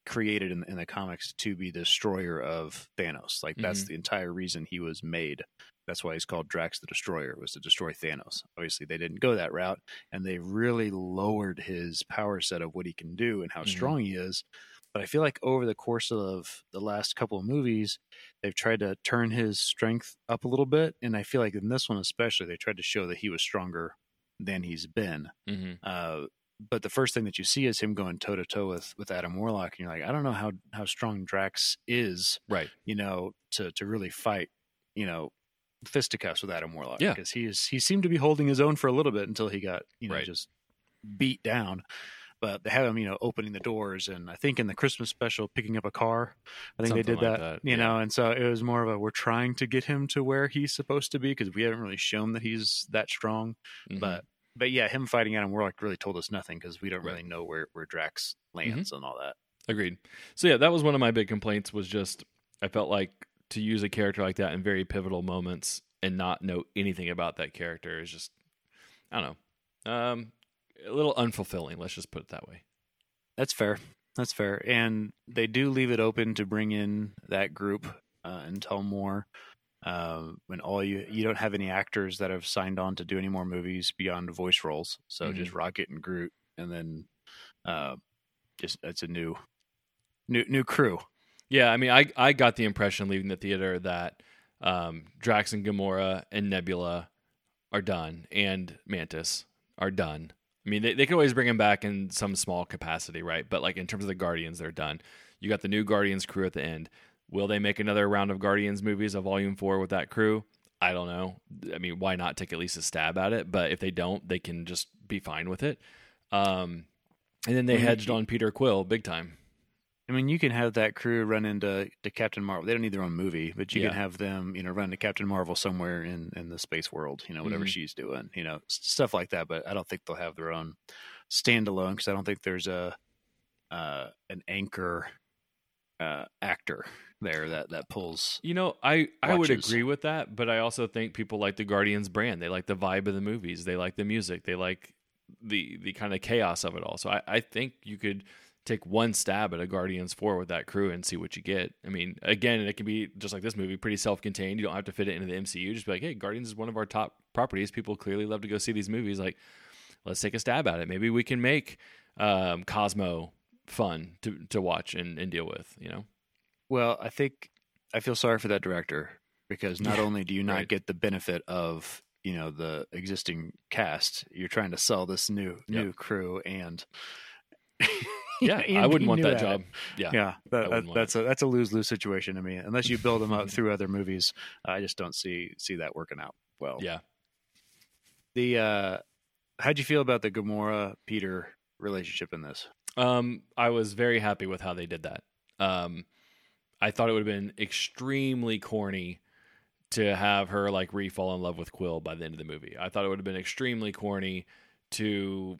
created in, in the comics to be the destroyer of Thanos. Like that's the entire reason he was made. That's why he's called Drax the Destroyer, was to destroy Thanos. Obviously, they didn't go that route, and they really lowered his power set of what he can do and how Mhm. strong he is. But I feel like over the course of the last couple of movies, they've tried to turn his strength up a little bit. And I feel like in this one, especially, they tried to show that he was stronger than he's been. hmm Uh, but the first thing that you see is him going toe to toe with with Adam Warlock, and you're like, I don't know how how strong Drax is, Right. you know, to to really fight, you know, fisticuffs with Adam Warlock. Yeah. because he is he seemed to be holding his own for a little bit until he got you know Right. just beat down. But they have him, you know, opening the doors, and I think in the Christmas special, picking up a car. I think they did like that, that, you yeah. know, and so it was more of a we're trying to get him to where he's supposed to be because we haven't really shown that he's that strong. Mhm. But but yeah, him fighting Adam Warlock really told us nothing because we don't Right. really know where where Drax lands and all that. Agreed. So yeah, that was one of my big complaints. Was just I felt like to use a character like that in very pivotal moments and not know anything about that character is just I don't know, um, a little unfulfilling. Let's just put it that way. That's fair. That's fair. And they do leave it open to bring in that group uh, and tell more. Um, when all you you don't have any actors that have signed on to do any more movies beyond voice roles, so Mhm. just Rocket and Groot, and then uh, just it's a new new new crew. Yeah, I mean, I I got the impression leaving the theater that um, Drax and Gamora and Nebula are done, and Mantis are done. I mean, they, they could always bring him back in some small capacity, right? But like in terms of the Guardians, they're done. You got the new Guardians crew at the end. Will they make another round of Guardians movies, a Volume Four with that crew? I don't know. I mean, why not take at least a stab at it? But if they don't, they can just be fine with it. Um, and then they hedged on Peter Quill big time. I mean, you can have that crew run into to Captain Marvel. They don't need their own movie, but you Yeah. can have them, you know, run to Captain Marvel somewhere in in the space world. You know, whatever Mhm. she's doing, you know, stuff like that. But I don't think they'll have their own standalone because I don't think there's a uh, an anchor uh, actor there that that pulls. You know, I I would agree with that, but I also think people like the Guardians brand. They like the vibe of the movies. They like the music. They like the the kind of chaos of it all. So I, I think you could take one stab at a Guardians four with that crew and see what you get. I mean, again, it can be just like this movie, pretty self contained. You don't have to fit it into the MCU. Just be like, hey, Guardians is one of our top properties. People clearly love to go see these movies. Like, let's take a stab at it. Maybe we can make um, Cosmo fun to to watch and, and deal with. You know. Well, I think I feel sorry for that director because not Yeah, [laughs] only do you not right. get the benefit of you know the existing cast, you're trying to sell this new Yep. new crew and. [laughs] [laughs] Yeah, [laughs] I wouldn't want new that job. Yeah. yeah, that, that- that's a that's a lose lose situation to me. Unless you build them up [laughs] through other movies, I just don't see see that working out well. Yeah. The uh, how'd you feel about the Gamora Peter relationship in this? Um, I was very happy with how they did that. Um, I thought it would have been extremely corny to have her like re fall in love with Quill by the end of the movie. I thought it would have been extremely corny to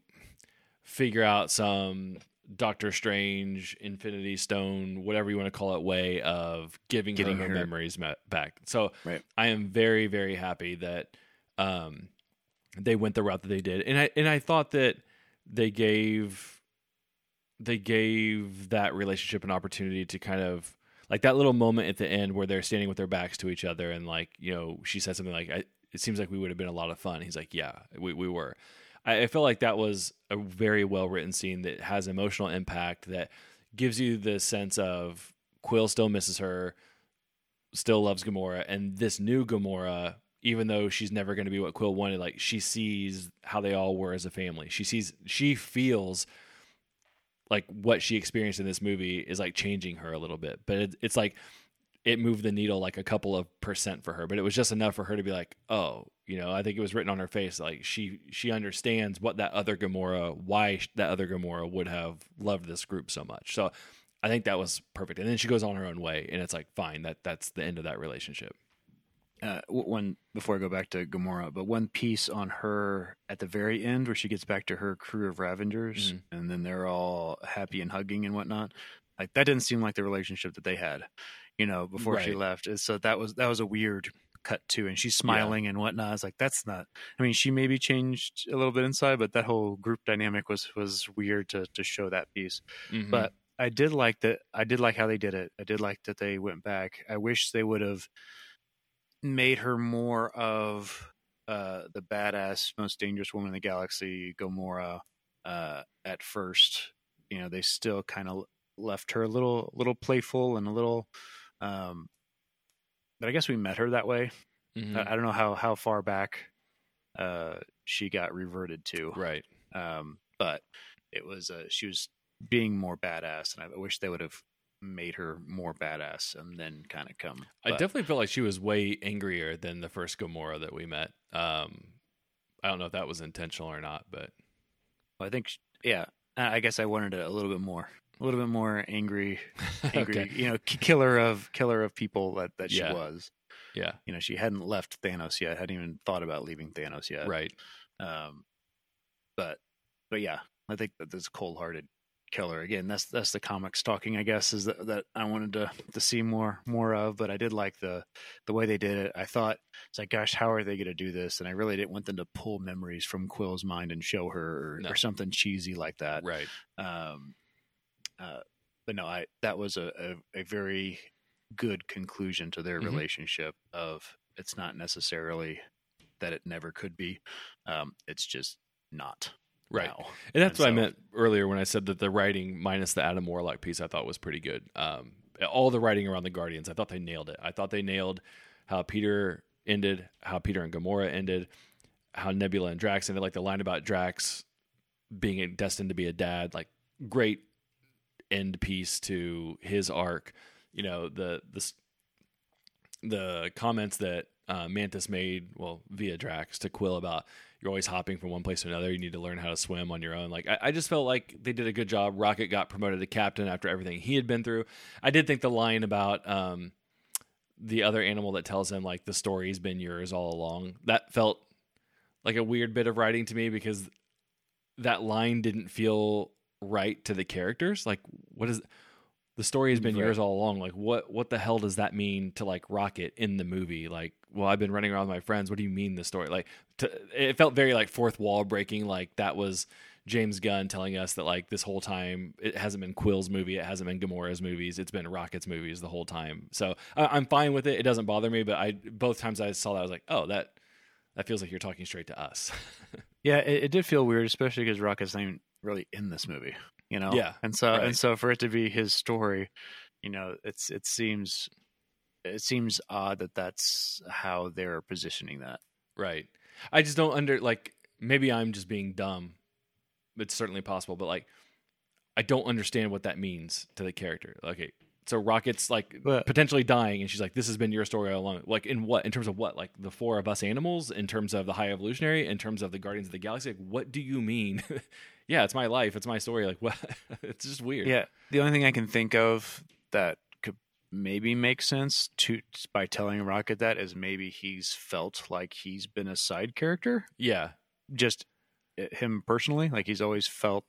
figure out some Doctor Strange, Infinity Stone, whatever you want to call it, way of giving Getting her her her- memories back. So Right. I am very, very happy that um, they went the route that they did, and I and I thought that they gave they gave that relationship an opportunity to kind of like that little moment at the end where they're standing with their backs to each other, and like you know she said something like, I, "It seems like we would have been a lot of fun." He's like, "Yeah, we we were." I, I feel like that was a very well written scene that has emotional impact that gives you the sense of Quill still misses her, still loves Gamora, and this new Gamora, even though she's never going to be what Quill wanted, like she sees how they all were as a family. She sees, she feels like what she experienced in this movie is like changing her a little bit, but it, it's like it moved the needle like a couple of percent for her, but it was just enough for her to be like, oh, you know, I think it was written on her face like she she understands what that other Gamora, why that other Gamora would have loved this group so much. So I think that was perfect. And then she goes on her own way, and it's like fine. That that's the end of that relationship. uh, one before I go back to Gamora, but one piece on her at the very end where she gets back to her crew of Ravagers, Mhm. and then they're all happy and hugging and whatnot. Like that didn't seem like the relationship that they had, you know, before she left. So that was that was a weird cut too, and she's smiling and whatnot. It's like that's not. I mean, she maybe changed a little bit inside, but that whole group dynamic was was weird to to show that piece. Mhm. But I did like that. I did like how they did it. I did like that they went back. I wish they would have made her more of uh, the badass, most dangerous woman in the galaxy, Gamora. Uh, at first, you know, they still kind of left her a little, little playful and a little. Um, but I guess we met her that way. Mhm. I, I don't know how how far back uh, she got reverted to right. um, but it was uh, she was being more badass, and I wish they would have made her more badass and then kind of come. I definitely felt like she was way angrier than the first Gamora that we met. Um, I don't know if that was intentional or not, but I think yeah. I I guess I wanted it a little bit more, a little bit more angry, [laughs] angry. okay. You know, k- killer of killer of people that that she Yeah. was. Yeah, You know, she hadn't left Thanos yet. Hadn't even thought about leaving Thanos yet. right. Um, but but yeah, I think that this cold hearted killer again. That's that's the comics talking, I guess, is that, that I wanted to to see more more of. But I did like the the way they did it. I thought it's like, gosh, how are they going to do this? And I really didn't want them to pull memories from Quill's mind and show her or, No. or something cheesy like that. Right. Um, uh, but no, I that was a, a, a very good conclusion to their Mhm. relationship. Of it's not necessarily that it never could be. Um, it's just not Right. now. And that's And what I meant earlier when I said that the writing minus the Adam Warlock piece I thought was pretty good. Um, all the writing around the Guardians, I thought they nailed it. I thought they nailed how Peter ended, how Peter and Gamora ended, how Nebula and Drax ended. Like the line about Drax being destined to be a dad, like great end piece to his arc. You know the the the comments that uh, Mantis made, well, via Drax to Quill about you're always hopping from one place to another. You need to learn how to swim on your own. Like I, I just felt like they did a good job. Rocket got promoted to captain after everything he had been through. I did think the line about um, the other animal that tells him like the story's been yours all along that felt like a weird bit of writing to me because that line didn't feel right to the characters. Like what is the story has been Right. yours all along. Like what what the hell does that mean to like Rocket in the movie? Like, well, I've been running around with my friends. What do you mean the story? Like, to, it felt very like fourth wall breaking. Like that was James Gunn telling us that like this whole time it hasn't been Quill's movie, it hasn't been Gamora's movies, it's been Rocket's movies the whole time. So I, I'm fine with it. It doesn't bother me. But I both times I saw that I was like, oh, that that feels like you're talking straight to us. [laughs] Yeah, it, it did feel weird, especially because Rocket's not even really in this movie. You know. Yeah, And so right. and so for it to be his story, you know, it's it seems it seems odd that that's how they're positioning that. Right. I just don't under like maybe I'm just being dumb. It's certainly possible, but like I don't understand what that means to the character. Okay. So Rocket's like But- potentially dying and she's like, This has been your story all along. Like in what? In terms of what? Like the four of us animals, in terms of the high evolutionary, in terms of the Guardians of the Galaxy? Like, what do you mean? [laughs] yeah, it's my life, it's my story. Like what [laughs] it's just weird. Yeah. The only thing I can think of that could maybe make sense to by telling Rocket that is maybe he's felt like he's been a side character, Yeah, just uh, him personally, like he's always felt,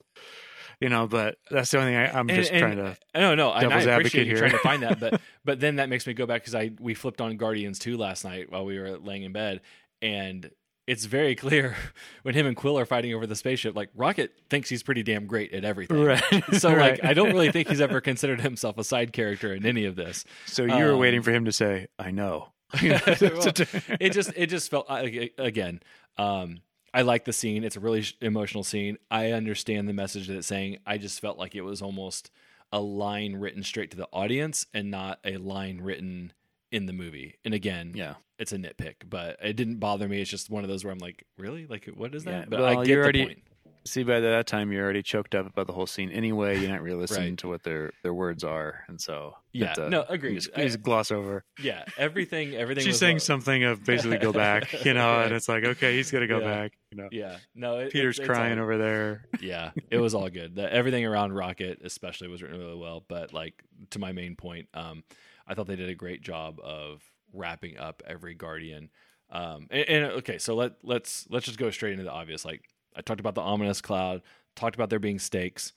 you know. But that's the only thing I, I'm And- just and- trying to. No, no, I appreciate you here. trying to find that, but [laughs] but then that makes me go back because I we flipped on Guardians two last night while we were laying in bed, and it's very [laughs] clear when him and Quill are fighting over the spaceship. Like Rocket thinks he's pretty damn great at everything, Right. So Right. [laughs] like I don't really think he's ever considered himself a side character in any of this. So you were um, waiting for him to say, "I know." Well, it just it just felt again um i like the scene. It's a really emotional scene. I understand the message that it's saying. I just felt like it was almost a line written straight to the audience and not a line written in the movie. And again yeah. it's a nitpick but it didn't bother me. It's just one of those where i'm like really? Like what is that? Yeah, but well, i get the already- point See, by that time, you're already choked up about the whole scene anyway. You're not really listening Right. to what their their words are, and so Yeah, it's, uh, no, you agreed. just, I- just gloss over. yeah everything everything She's was saying well- something of basically go back, [laughs] you know, Right. and it's like, okay, he's gonna go Yeah. back, you know. yeah no it, Peter's it's- it's crying all- over there. yeah, it was all good. The, everything around Rocket, especially, was written really well. But like to my main point, um, I thought they did a great job of wrapping up every Guardian. Um, and, and okay, so let let's let's just go straight into the obvious. Like I talked about the ominous cloud, talked about there being stakes.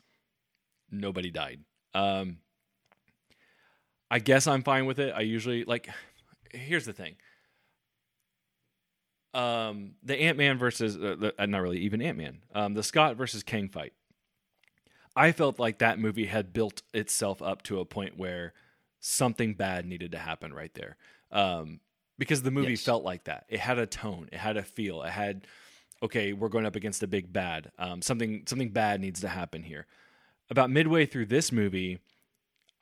Nobody died. Um, I guess I'm fine with it. I usually like. Here's the thing. Um, the Ant Man versus uh, the, uh, not really even Ant Man. Um, the Scott versus Kang fight. I felt like that movie had built itself up to a point where something bad needed to happen right there. Um, because the movie Yes. felt like that. It had a tone. It had a feel. It had okay, we're going up against a big bad. Um, something something bad needs to happen here. About midway through this movie,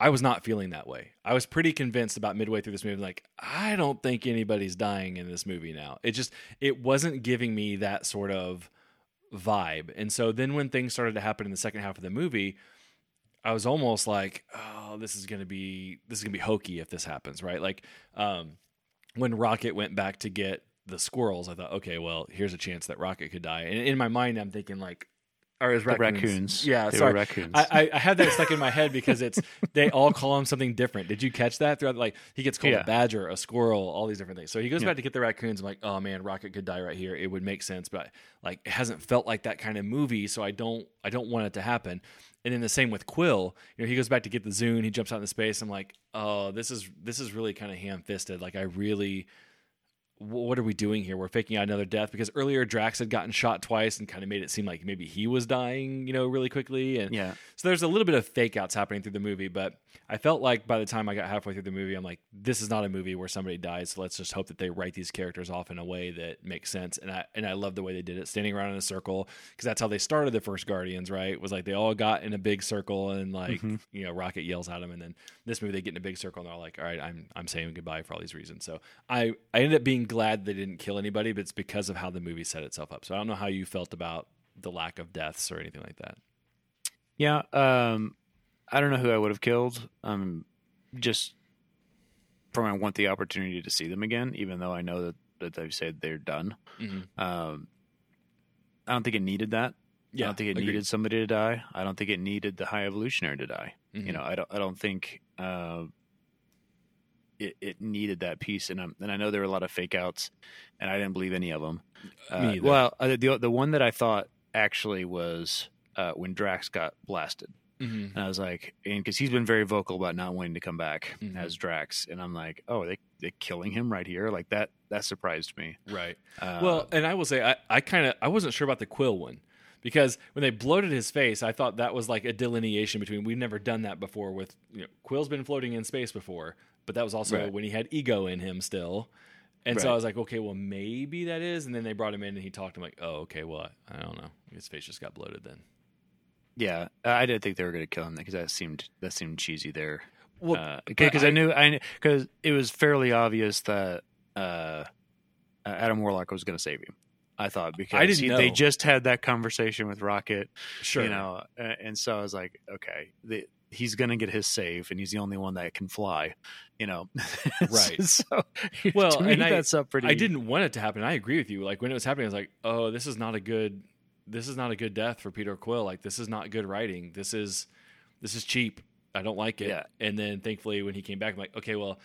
I was not feeling that way. I was pretty convinced about midway through this movie, like I don't think anybody's dying in this movie now. It just it wasn't giving me that sort of vibe. And so then when things started to happen in the second half of the movie, I was almost like, oh, this is gonna be this is gonna be hokey if this happens, right? Like um, when Rocket went back to get the squirrels, I thought, okay, well, here's a chance that Rocket could die. And in my mind, I'm thinking like, or as raccoons. raccoons. Yeah, They sorry. raccoons. I, I, I had that stuck in my head because it's they all call him something different. Did you catch that throughout? Like he gets called Yeah. a badger, a squirrel, all these different things. So he goes Yeah. back to get the raccoons. I'm like, oh man, Rocket could die right here. It would make sense, but like it hasn't felt like that kind of movie, so I don't I don't want it to happen. And then the same with Quill. You know, he goes back to get the Zune. He jumps out into space. I'm like, oh, this is this is really kind of ham fisted. Like I really what are we doing here? We're faking out another death because earlier Drax had gotten shot twice and kind of made it seem like maybe he was dying, you know, really quickly. And yeah. so there's a little bit of fake outs happening through the movie, but I felt like by the time I got halfway through the movie, I'm like, this is not a movie where somebody dies. So let's just hope that they write these characters off in a way that makes sense. And I and I love the way they did it, standing around in a circle, because that's how they started the first Guardians, right? Was like they all got in a big circle and like Mhm. you know Rocket yells at them, and then this movie they get in a big circle and they're all like, all right, I'm I'm saying goodbye for all these reasons. So I I ended up being glad they didn't kill anybody, but it's because of how the movie set itself up. So I don't know how you felt about the lack of deaths or anything like that. Yeah. Um, I don't know who I would have killed. Um, just from I want the opportunity to see them again, even though I know that, that they've said they're done. Mm-hmm. Um, I don't think it needed that. Yeah, I don't think it agreed. needed somebody to die. I don't think it needed the high evolutionary to die. Mhm. You know, I don't. I don't think uh, it, it needed that piece. And I'm, and I know there were a lot of fake outs, and I didn't believe any of them. Uh, well, uh, the the one that I thought actually was uh, when Drax got blasted. Mm-hmm. And I was like, and because he's been very vocal about not wanting to come back Mhm. as Drax, and I'm like, oh, they they killing him right here, like that. That surprised me. Right. Uh, well, and I will say, I, I kind of I wasn't sure about the Quill one because when they bloated his face, I thought that was like a delineation between we've never done that before. With you know, Quill's been floating in space before, but that was also Right. when he had ego in him still. And so I was like, okay, well maybe that is. And then they brought him in and he talked. I'm like, oh, okay, well I don't know. His face just got bloated then. yeah, I didn't think they were going to kill him because that seemed that seemed cheesy there. Well, because but I, knew I because it was fairly obvious that uh, Adam Warlock was going to save him. I thought because I didn't he- they just had that conversation with Rocket, sure, you know, and so I was like, okay, the, he's going to get his save, and he's the only one that can fly, you know, [laughs] Right. [laughs] so, Well, me, and I- that's up pretty. I didn't want it to happen. I agree with you. Like when it was happening, I was like, "Oh, this is not a good. This is not a good death for Peter Quill. Like this is not good writing. This is, this is cheap. I don't like it. Yeah. And then thankfully when he came back, I'm like, okay, well,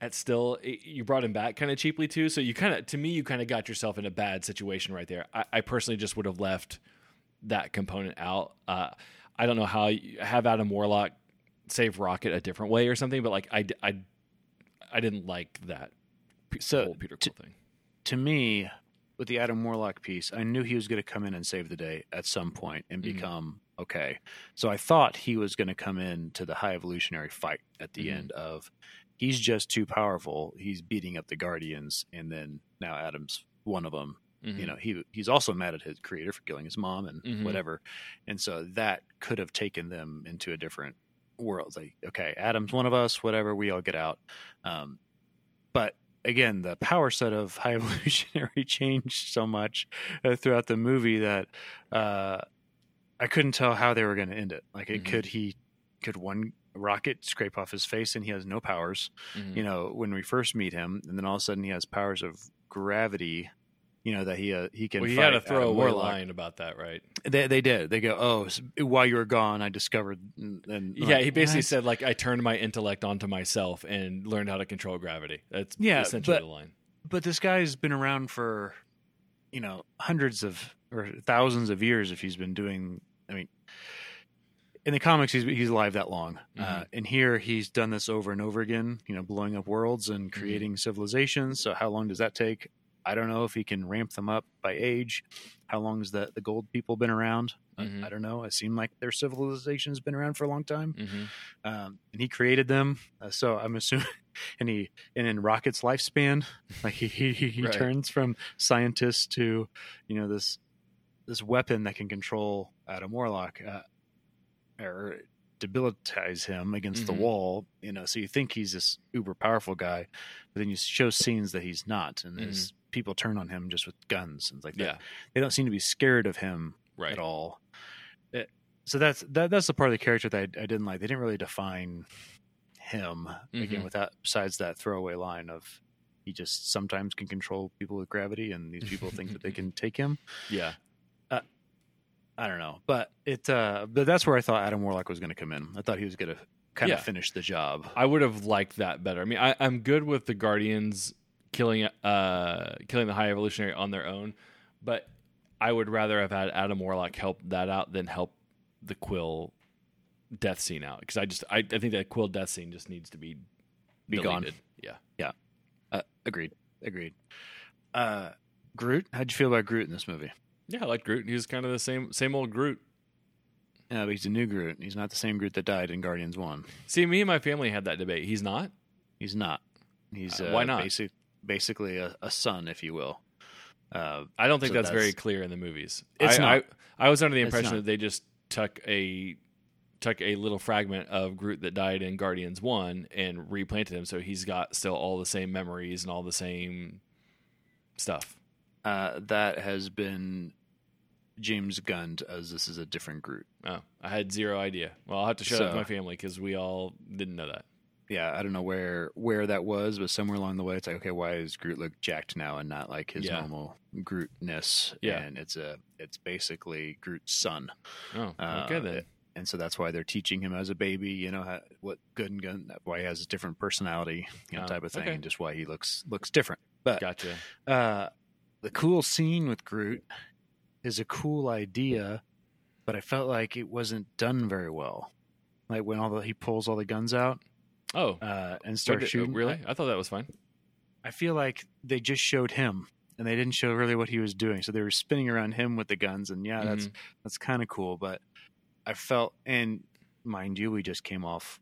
that's still you brought him back kind of cheaply too. So you kind of, to me, you kind of got yourself in a bad situation right there. I, I personally just would have left that component out. Uh, I don't know how you have Adam Warlock save Rocket a different way or something, but like I, I, I didn't like that. So, whole Peter to- thing. to me, with the Adam Warlock piece, I knew he was going to come in and save the day at some point and Mhm. become okay. So I thought he was going to come in to the high evolutionary fight at the Mhm. end of he's just too powerful. He's beating up the Guardians, and then now Adam's one of them. Mhm. You know, he he's also mad at his creator for killing his mom and Mhm. whatever, and so that could have taken them into a different world. Like, okay, Adam's one of us. Whatever, we all get out. Um, but again, the power set of [laughs] High Evolutionary changed so much uh, throughout the movie that uh, I couldn't tell how they were going to end it. Like, it Mhm. could he could one rocket scrape off his face and he has no powers. Mhm. You know, when we first meet him, and then all of a sudden he has powers of gravity. You know that he uh, he can. well, fight had a throwaway Warlock. line about that, right? They they did. They go, oh, while you were gone, I discovered. And, and Yeah, like, he basically "What?" said like I turned my intellect onto myself and learned how to control gravity. That's Yeah, essentially but- the line. but this guy's been around for you know hundreds of or thousands of years if he's been doing i mean in the comics he's he's alive that long uh, Mhm. and here he's done this over and over again you know blowing up worlds and Mm-hmm. creating civilizations so how long does that take i don't know if he can ramp them up by age how long has the the gold people been around I- Mhm. I, don't know it seemed like their civilization's been around for a long time hmm um, and he created them. Uh, so I'm assuming, [laughs] and he and in Rocket's lifespan, like he he, he [laughs] Right. turns from scientist to you know this this weapon that can control Adam Warlock uh, or debilitize him against Mhm. the wall. You know, so you think he's this uber powerful guy, but then you show scenes that he's not, and there's people turn on him just with guns and like that. Mm-hmm. Yeah, They don't seem to be scared of him right. at all. It- so that's that, that's the part of the character that I, I didn't like. They didn't really define him again Mhm. without besides that throwaway line of he just sometimes can control people with gravity, and these people think that they [laughs] can take him. Yeah, I don't know, but it uh, but that's where I thought Adam Warlock was going to come in. I thought he was going to kind Yeah. of finish the job. I would have liked that better. I mean, I, I'm good with the Guardians killing uh killing the High Evolutionary on their own, but I would rather have had Adam Warlock help that out than help the Quill death scene out because I just I, I think that Quill death scene just needs to be Be gone. deleted. Yeah. Uh, agreed, agreed. Uh, Groot, how'd you feel about Groot in this movie? Yeah, I like Groot. He was kind of the same same old Groot. Yeah, but he's a new Groot. He's not the same Groot that died in Guardians One. See, me and my family had that debate. He's not. He's not. He's Uh, uh, why not? Basic, basically a, a son, if you will. Uh, I don't think So that's, very clear in the movies. It's I, not. I, I was under the impression that they just took a took a little fragment of Groot that died in Guardians One and replanted him, so he's got still all the same memories and all the same stuff. uh, that has been James Gunned as this is a different Groot. Oh, I had zero idea. Well, I'll have to show that to my family because we all didn't know that. Yeah, I don't know where where that was, but somewhere along the way, it's like, okay, why is Groot look jacked now and not like his Yeah. normal Grootness? Yeah. and it's a it's basically Groot's son. Oh, Uh, okay then. and so that's why they're teaching him as a baby, you know, how, what good and gun, why he has a different personality, you know, Oh, type of thing, okay. and just why he looks looks different. But Gotcha. uh, the cool scene with Groot is a cool idea, but I felt like it wasn't done very well. Like when all the he pulls all the guns out Oh, uh, and starts did- shooting. really? I thought that was fine. I, I feel like they just showed him. And they didn't show really what he was doing, so they were spinning around him with the guns, and yeah, that's Mm-hmm. that's kind of cool. But I felt, and mind you, we just came off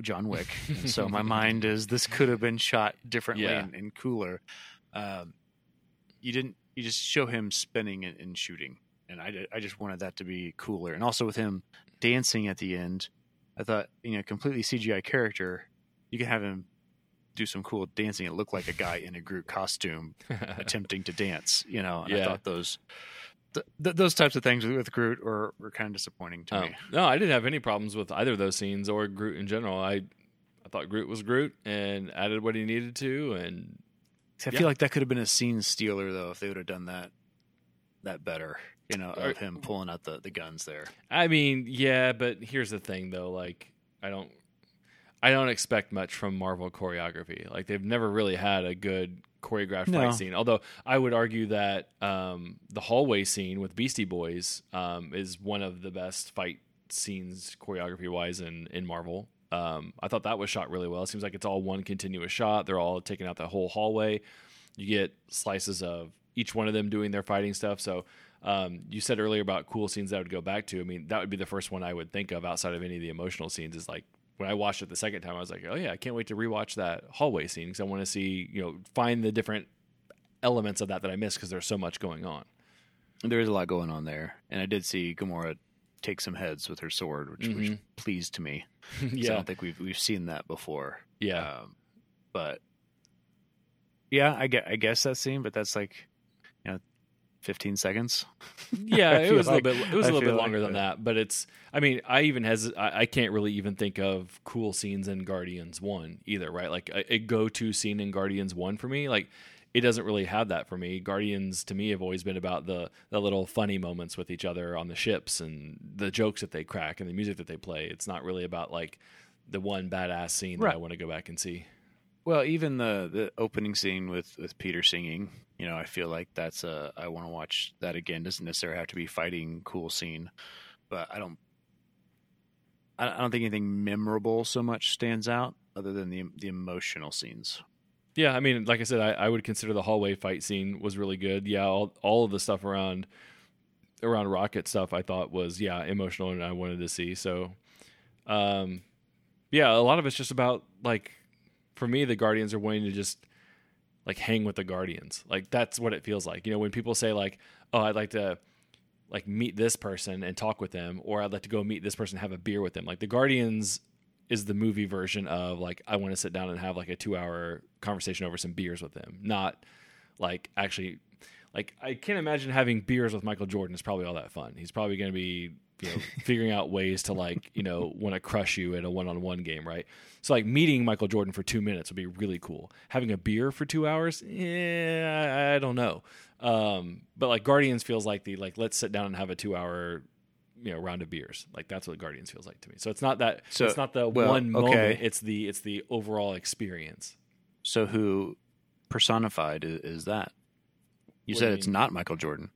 John Wick, so my [laughs] mind is this could have been shot differently Yeah. and, and cooler. Um, you didn't, you just show him spinning and, and shooting, and I, I just wanted that to be cooler. And also with him dancing at the end, I thought, you know, completely CGI character, you can have him do some cool dancing. It looked like a guy in a Groot costume [laughs] attempting to dance, you know. And I thought those th- th- those types of things with Groot were, were kind of disappointing to Oh. me. No, I didn't have any problems with either of those scenes or Groot in general. I I thought Groot was Groot and added what he needed to, and I Yeah. feel like that could have been a scene stealer though if they would have done that that better, you know, of him pulling out the, the guns there. I mean, yeah, but here's the thing though, like I don't I don't expect much from Marvel choreography. Like they've never really had a good choreographed No. fight scene. Although I would argue that um, the hallway scene with Beastie Boys um, is one of the best fight scenes choreography wise in in Marvel. Um, I thought that was shot really well. It seems like it's all one continuous shot. They're all taking out the whole hallway. You get slices of each one of them doing their fighting stuff. So um, you said earlier about cool scenes that I would go back to. I mean, that would be the first one I would think of outside of any of the emotional scenes. Is like when I watched it the second time, I was like, oh yeah, I can't wait to rewatch that hallway scene because I want to see you know find the different elements of that that I missed because there's so much going on. There is a lot going on there, and I did see Gamora take some heads with her sword, which, which Mhm. pleased to me. [laughs] 'cause I don't think we've we've seen that before. yeah, Um, but yeah, I get I guess that scene, but that's like you know, fifteen seconds. [laughs] yeah. It was a little bit. It was I a little bit longer like than that. that, but it's. I mean, I even has. I, I can't really even think of cool scenes in Guardians One either. Right, like a, a go-to scene in Guardians One for me, like. It doesn't really have that for me. Guardians to me have always been about the the little funny moments with each other on the ships and the jokes that they crack and the music that they play. It's not really about like the one badass scene that I want to go back and see. Well, even the the opening scene with with Peter singing, you know, I feel like that's a I want to watch that again. Doesn't necessarily have to be fighting cool scene, but I don't I I don't think anything memorable so much stands out other than the the emotional scenes. Yeah, I mean, like I said, I, I would consider the hallway fight scene was really good. Yeah, all all of the stuff around around rocket stuff I thought was yeah emotional and I wanted to see. So, um, yeah, a lot of it's just about like for me, the Guardians are wanting to just like hang with the Guardians. Like that's what it feels like. You know, when people say like, "Oh, I'd like to." like meet this person and talk with them or I'd like to go meet this person and have a beer with them. Like the Guardians is the movie version of like I want to sit down and have like a 2-hour conversation over some beers with him, Not like actually like I can't imagine having beers with Michael Jordan is probably all that fun. He's probably going to be you know [laughs] figuring out ways to like, you know, want to crush you in a one-on-one game, right? So like meeting Michael Jordan for 2 minutes would be really cool. Having a beer for 2 hours? Yeah, I, I don't know. Um, but like Guardians feels like the like let's sit down and have a 2-hour you know round of beers like that's what guardians feels like to me so it's not that So- it's not the well, one moment okay. it's the it's the overall experience So who personified is, is that? You What said you it's mean? not Michael Jordan.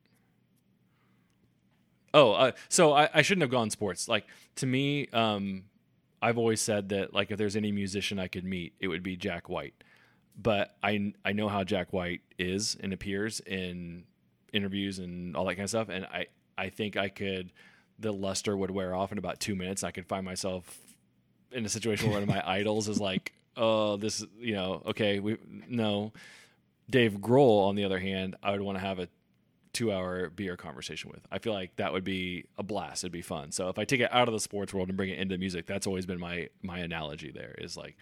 Oh, uh, so I, I shouldn't have gone sports. Like to me, um, I've always said that like if there's any musician I could meet, it would be Jack White. But I I know how Jack White is and appears in interviews and all that kind of stuff, and I I think I could the luster would wear off in about two minutes. I could find myself in a situation where one of my [laughs] idols is like, oh, this you know, okay, we no. Dave Grohl, on the other hand, I would want to have a two hour beer conversation with. I feel like that would be a blast. It'd be fun. So if I take it out of the sports world and bring it into music, that's always been my my analogy there is like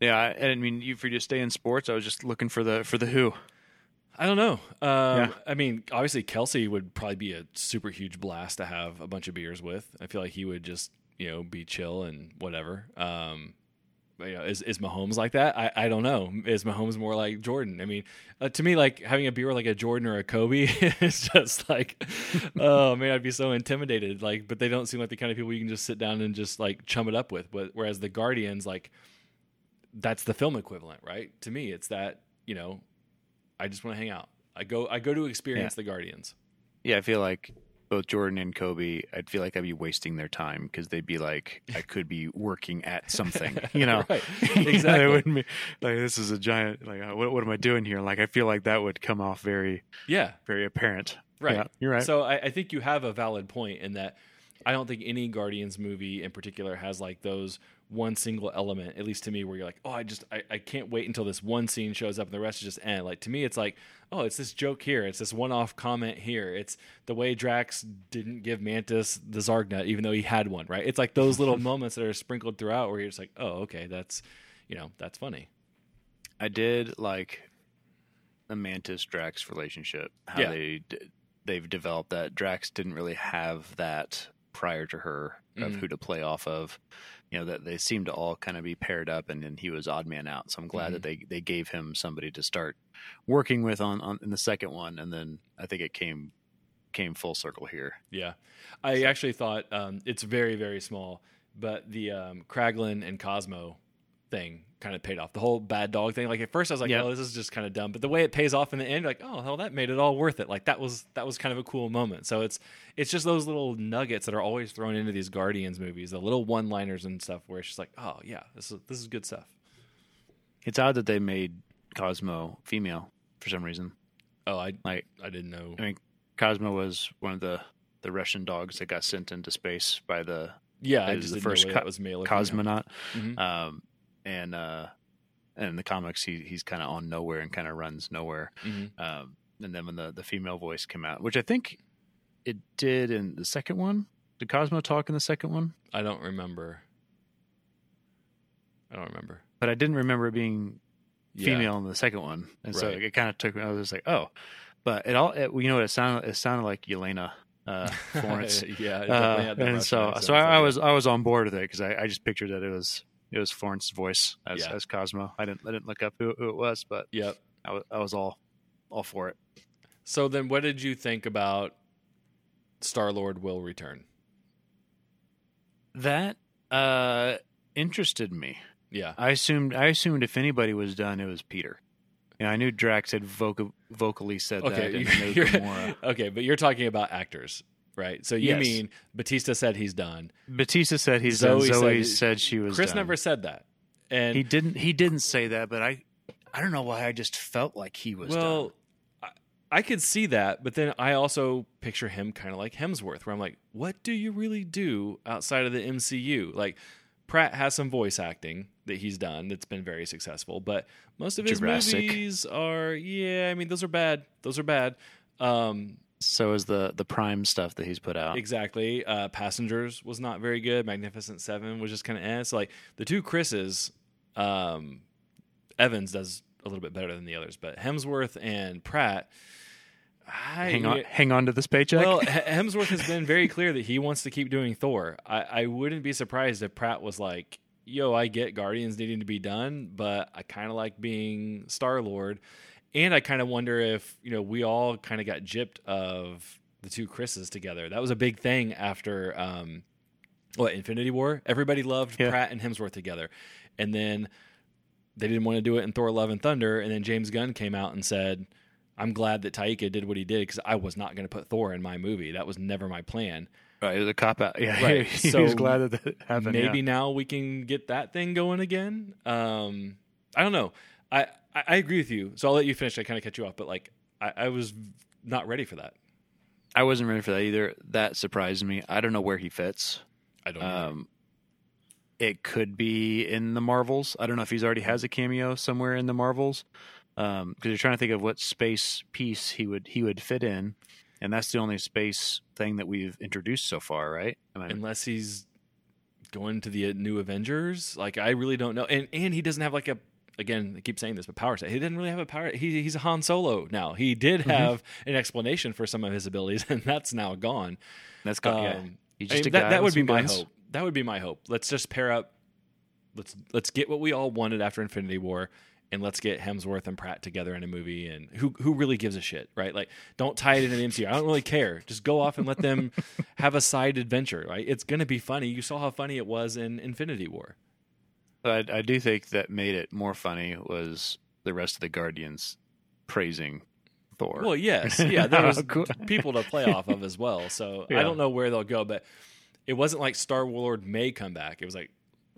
Yeah, I, I didn't mean you for you to stay in sports. I was just looking for the for the who. I don't know. Um, Yeah. I mean, obviously Kelce would probably be a super huge blast to have a bunch of beers with. I feel like he would just you know be chill and whatever. Um, you know, is is Mahomes like that? I, I don't know. Is Mahomes more like Jordan? I mean, uh, to me, like having a beer with like a Jordan or a Kobe [laughs] is just like, [laughs] oh man, I'd be so intimidated. Like, but they don't seem like the kind of people you can just sit down and just like chum it up with. But whereas the Guardians, like, that's the film equivalent, right? To me, it's that you know, I just want to hang out. I go I go to experience the Guardians. Yeah, I feel like both Jordan and Kobe. I'd feel like I'd be wasting their time because they'd be like, I could be working at something. [laughs] You know, Right. [laughs] Exactly. they wouldn't be like this is a giant. Like, uh, what, what am I doing here? Like, I feel like that would come off very Yeah, very apparent. Right. Yeah, you're right. So I, I think you have a valid point in that I don't think any Guardians movie in particular has like those one single element, at least to me, where you're like, oh, I just I, I can't wait until this one scene shows up and the rest is just end. Like to me, it's like, oh, it's this joke here, it's this one off comment here, it's the way Drax didn't give Mantis the Zargnut even though he had one, right? It's like those [laughs] little moments that are sprinkled throughout where you're just like, oh, okay, that's you know that's funny. I did like the Mantis Drax relationship. How Yeah. they d- they've developed that. Drax didn't really have that prior to her of Mhm. who to play off of. You know that they seem to all kind of be paired up, and then he was odd man out. So I'm glad that they they gave him somebody to start working with on, on in the second one, and then I think it came came full circle here. Yeah, I actually thought um, it's very very small, but the um, Kraglin and Cosmo thing kind of paid off. The whole bad dog thing. Like at first, I was like, Yep. "Oh, this is just kind of dumb," but the way it pays off in the end, like, "Oh, hell, that made it all worth it." Like that was that was kind of a cool moment. So it's it's just those little nuggets that are always thrown into these Guardians movies, the little one liners and stuff, where it's just like, "Oh yeah, this is this is good stuff." It's odd that they made Cosmo female for some reason. Oh, I Like, I didn't know. I mean, Cosmo was one of the the Russian dogs that got sent into space by the Yeah, I It was just the first co- was male cosmonaut. Mhm. Um, and uh, and in the comics, he he's kind of on Knowhere and kind of runs Knowhere. Mhm. Um, and then when the the female voice came out, which I think it did in the second one, did Cosmo talk in the second one? I don't remember. I don't remember. But I didn't remember it being Yeah. female in the second one, and so Right. it kind of took me. I was just like, oh, but it all it, you know what it sounded it sounded like Yelena uh, [laughs] Florence. yeah, it definitely Uh, and so, so I, I was I was on board with it because I, I just pictured that it was it was Florence's voice as, Yeah. as Cosmo. I didn't I didn't look up who, who it was, but Yep. I was, I was all all for it. So then, what did you think about Star Lord will return? That uh, interested me. Yeah, I assumed I assumed if anybody was done, it was Peter. Know, I knew Drax had vocal, vocally said okay, that, and I knew you're, Gamora. [laughs] okay, but you're talking about actors, right? So you Yes. mean Bautista said he's done. Bautista said he's Zoe done. Zoe said- said, she was. Chris done. never said that, and He didn't. He didn't say that, but I. I don't know why. I just felt like he was. well, done. I, I could see that, but then I also picture him kind of like Hemsworth, where I'm like, what do you really do outside of the MCU? Like Pratt has some voice acting that he's done that's been very successful, but most of his Jurassic. movies are, yeah, I mean, those are bad. Those are bad. Um, so is the the Prime stuff that he's put out. Exactly. Uh, Passengers was not very good. Magnificent Seven was just kind of eh. So like the two Chris's, um, Evans does a little bit better than the others, but Hemsworth and Pratt. I, hang on, hang on to this paycheck. Well, [laughs] Hemsworth has been very clear that he wants to keep doing Thor. I, I wouldn't be surprised if Pratt was like, "Yo, I get Guardians needing to be done, but I kind of like being Star Lord." And I kind of wonder if you know we all kind of got gypped of the two Chris's together. That was a big thing after um, what Infinity War. Everybody loved Yeah. Pratt and Hemsworth together, and then they didn't want to do it in Thor: Love and Thunder. And then James Gunn came out and said, "I'm glad that Taika did what he did because I was not going to put Thor in my movie. That was never my plan. right, it was a cop out. Yeah, Right, [laughs] he so was glad that that happened. Maybe yeah. now we can get that thing going again. Um, I don't know. I, I I agree with you. So I'll let you finish. I kind of cut you off, but like I, I was not ready for that. I wasn't ready for that either. That surprised me. I don't know where he fits. I don't. know. Um, it could be in the Marvels. I don't know if he's already has a cameo somewhere in the Marvels. Because you're trying to think of what space piece he would he would fit in, and that's the only space thing that we've introduced so far, right? I mean, Unless he's going to the uh, new Avengers, like I really don't know. And and he doesn't have like a. Again, I keep saying this, but power set. He didn't really have a power. He, he's a Han Solo now. He did Mm-hmm. have an explanation for some of his abilities, [laughs] and that's now gone. that's yeah. Um, He's I mean, that, that would be my guns. hope. That would be my hope. Let's just pair up. Let's let's get what we all wanted after Infinity War, and let's get Hemsworth and Pratt together in a movie. And who who really gives a shit, right? Like, don't tie it into the MCU. I don't really care. Just go off and let them [laughs] have a side adventure, right? It's gonna be funny. You saw how funny it was in Infinity War. I, I do think that made it more funny was the rest of the Guardians praising Thor. Well, yes, [laughs] yeah, there was cool. people to play off of as well. So Yeah. I don't know where they'll go, but it wasn't like Star Lord may come back. It was like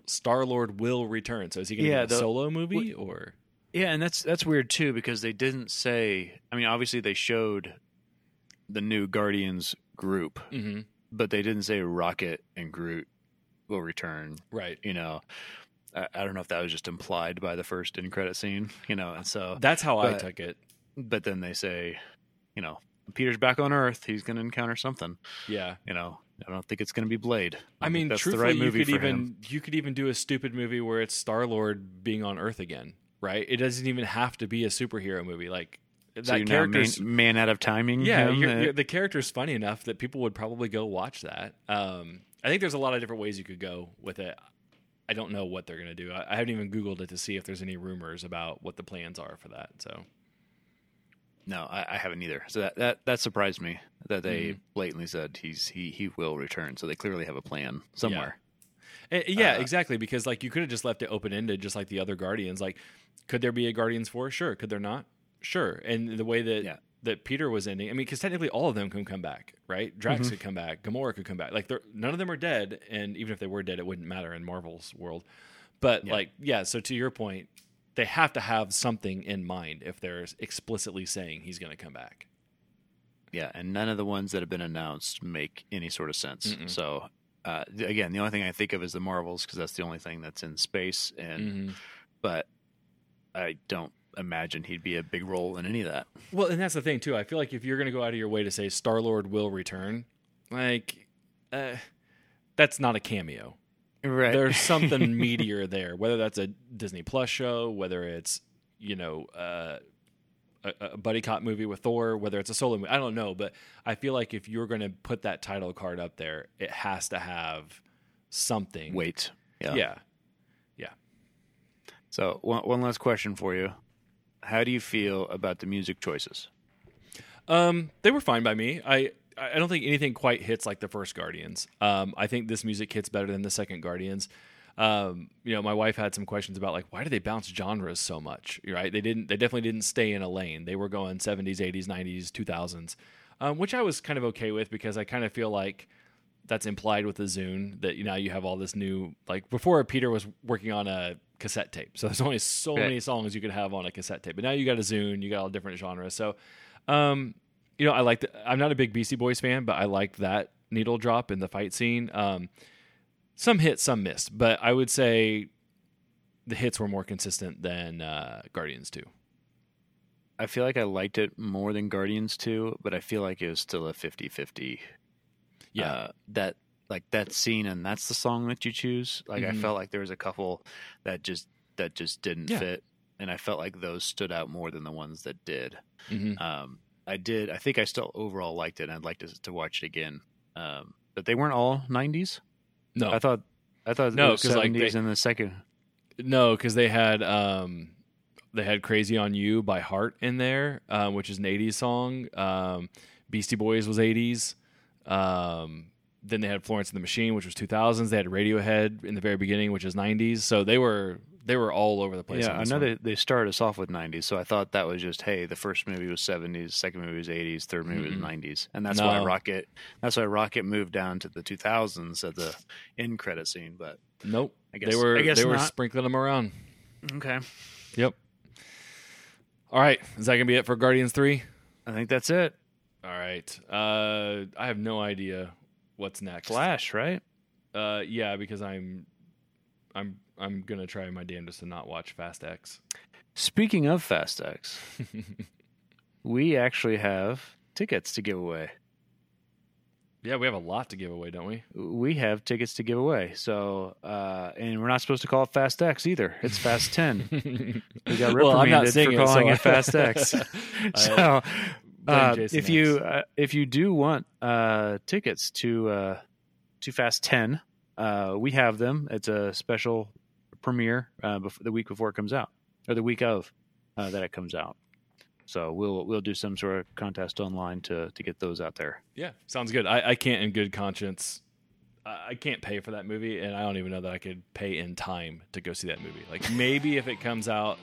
Star Lord will return. So is he going to Yeah, be a the- solo movie or? Yeah, and that's that's weird too because they didn't say. I mean, obviously they showed the new Guardians group, Mm-hmm. but they didn't say Rocket and Groot will return. Right. You know, I, I don't know if that was just implied by the first in credit scene. You know, and so That's how I took it. but then they say, you know, Peter's back on Earth. He's going to encounter something. Yeah. You know, I don't think it's going to be Blade. I think mean, that's truthfully, the right movie you could for even him. you could even do a stupid movie where it's Star Lord being on Earth again, right? It doesn't even have to be a superhero movie. Like So that you're now character's man, man out of timing. yeah, you're, uh, you're, the character's funny enough that people would probably go watch that. Um, I think there's a lot of different ways you could go with it. I don't know what they're going to do. I, I haven't even Googled it to see if there's any rumors about what the plans are for that. So No, I, I haven't either. So that, that that surprised me that they Mm-hmm. blatantly said he's he he will return. So they clearly have a plan somewhere. Eh, yeah, Uh, exactly. Because like you could have just left it open ended, just like the other Guardians. Like, could there be a Guardians four? Sure. Could there not? Sure. And the way that Yeah. That Peter was ending, I mean, because technically all of them can come back, right? Drax Mm-hmm. could come back, Gamora could come back. Like, none of them are dead, and even if they were dead, it wouldn't matter in Marvel's world. But Yeah. like, yeah. So to your point, they have to have something in mind if they're explicitly saying he's going to come back. Yeah, and none of the ones that have been announced make any sort of sense. Mm-mm. So, uh, again, the only thing I think of is the Marvels because that's the only thing that's in space. And Mhm. but I don't imagine he'd be a big role in any of that. Well, and that's the thing too. I feel like if you're going to go out of your way to say Star Lord will return, like uh, that's not a cameo. Right. There's [laughs] something meatier there. Whether that's a Disney Plus show, whether it's you know uh, a, a buddy cop movie with Thor, whether it's a solo movie, I don't know. But I feel like if you're going to put that title card up there, it has to have something. Wait. Yeah. yeah. So one one last question for you: How do you feel about the music choices? Um, they were fine by me. I I don't think anything quite hits like the first Guardians. Um, I think this music hits better than the second Guardians. Um, you know, my wife had some questions about like why do they bounce genres so much? Right? They didn't. They definitely didn't stay in a lane. They were going seventies, eighties, nineties, two thousands, um, which I was kind of okay with because I kind of feel like that's implied with the Zune that you know you have all this new like before Peter was working on a cassette tape, so there's only so Right. many songs you could have on a cassette tape. But now you got a Zune, you got all different genres. So, um, you know, I like. I'm not a big Beastie Boys fan, but I liked that needle drop in the fight scene. Um, some hit, some missed, but I would say the hits were more consistent than uh, Guardians Two. I feel like I liked it more than Guardians 2, but I feel like it was still a 50-50. Yeah, Uh, that like that scene and that's the song that you choose. Like I Mhm. felt like there was a couple that just that just didn't Yeah. fit, and I felt like those stood out more than the ones that did. hmm Um, I did. I think I still overall liked it. and I'd like to to watch it again. Um, but they weren't all '90s. no, I thought. I thought No, it was 'cause, like, '70s they- in the second. No, because they had um, they had "Crazy on You" by Heart in there, um, which is an '80s song. Um, Beastie Boys was '80s. Um, then they had Florence and the Machine, which was 2000s. They had Radiohead in the very beginning, which is '90s. So they were they were all over the place. Yeah, I know they, they started us off with '90s, so I thought that was just hey, the first movie was '70s, second movie was '80s, third movie Mm-mm. was '90s, and that's why Rocket. That's why Rocket moved down to the 2000s at the end credit scene. But Nope. I guess- they were I guess they were sprinkling them around. okay, Yep. All right, is that gonna be it for Guardians Three? I think that's it. All right. Uh, I have no idea what's next. Flash, right? Uh, yeah, because I'm, I'm, I'm gonna try my damnedest to not watch Fast X. Speaking of Fast X, [laughs] we actually have tickets to give away. yeah, we have a lot to give away, don't we? We have tickets to give away. So, uh, and we're not supposed to call it Fast X either. It's Fast 10. [laughs] We got Well, reprimanded saying for it, calling so- it Fast X. [laughs] so, uh, Jason if you uh, if you do want uh, tickets to uh, to Fast 10, uh, we have them. It's a special premiere uh, before, the week before it comes out, or the week of uh, that it comes out. So we'll we'll do some sort of contest online to to get those out there. Yeah, sounds good. I, I can't, in good conscience, I I can't pay for that movie, and I don't even know that I could pay in time to go see that movie. Like maybe if it comes out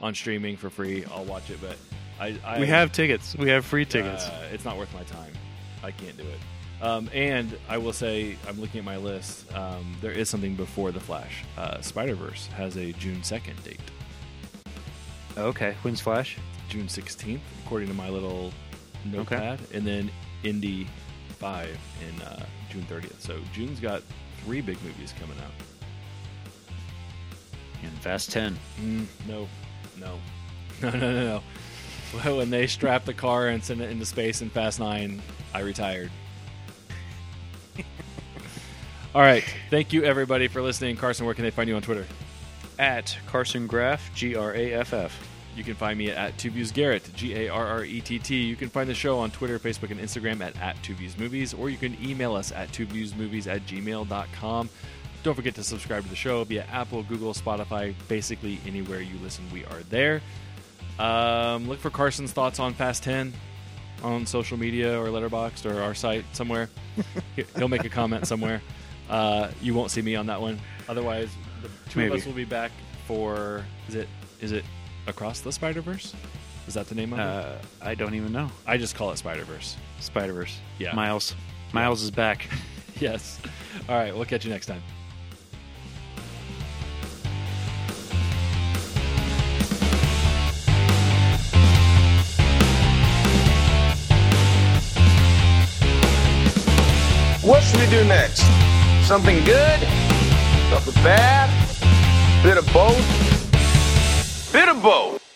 on streaming for free, I'll watch it. But I, I we have tickets. We have free tickets. Uh, it's not worth my time. I can't do it. Um, and I will say, I'm looking at my list. Um, there is something before the Flash. Uh, Spider Verse has a June 2nd date, okay, when's Flash? June 16th, according to my little notepad, and then Indy 5 in uh, June 30th. So June's got three big movies coming out. And Fast 10. Mm, no, no, [laughs] no, no, no, no. Well, [laughs] when they strapped the car and sent it into space in Fast Nine, I retired. [laughs] All right. Thank you, everybody, for listening. Carson, where can they find you on Twitter? At Carson Graff, G R A F F. You can find me at Two Views Garrett, G A R R E T T. You can find the show on Twitter, Facebook, and Instagram at, at Two Views Movies, or you can email us at twoviewsmovies at gmail.com. Don't forget to subscribe to the show via Apple, Google, Spotify, basically anywhere you listen, we are there. Um, look for Carson's thoughts on Fast 10 on social media or Letterboxd or our site somewhere. [laughs] He- He'll make a comment somewhere. uh, you won't see me on that one. Otherwise, the two Maybe. of us will be back for is it is it across the Spider Verse? Is that the name of it? Uh, I don't even know. I just call it Spider Verse. Spider Verse. Yeah. Miles. Miles is back. [laughs] Yes. All right. We'll catch you next time. What should we do next? Something good? Something bad? Bit of both? Bit of both.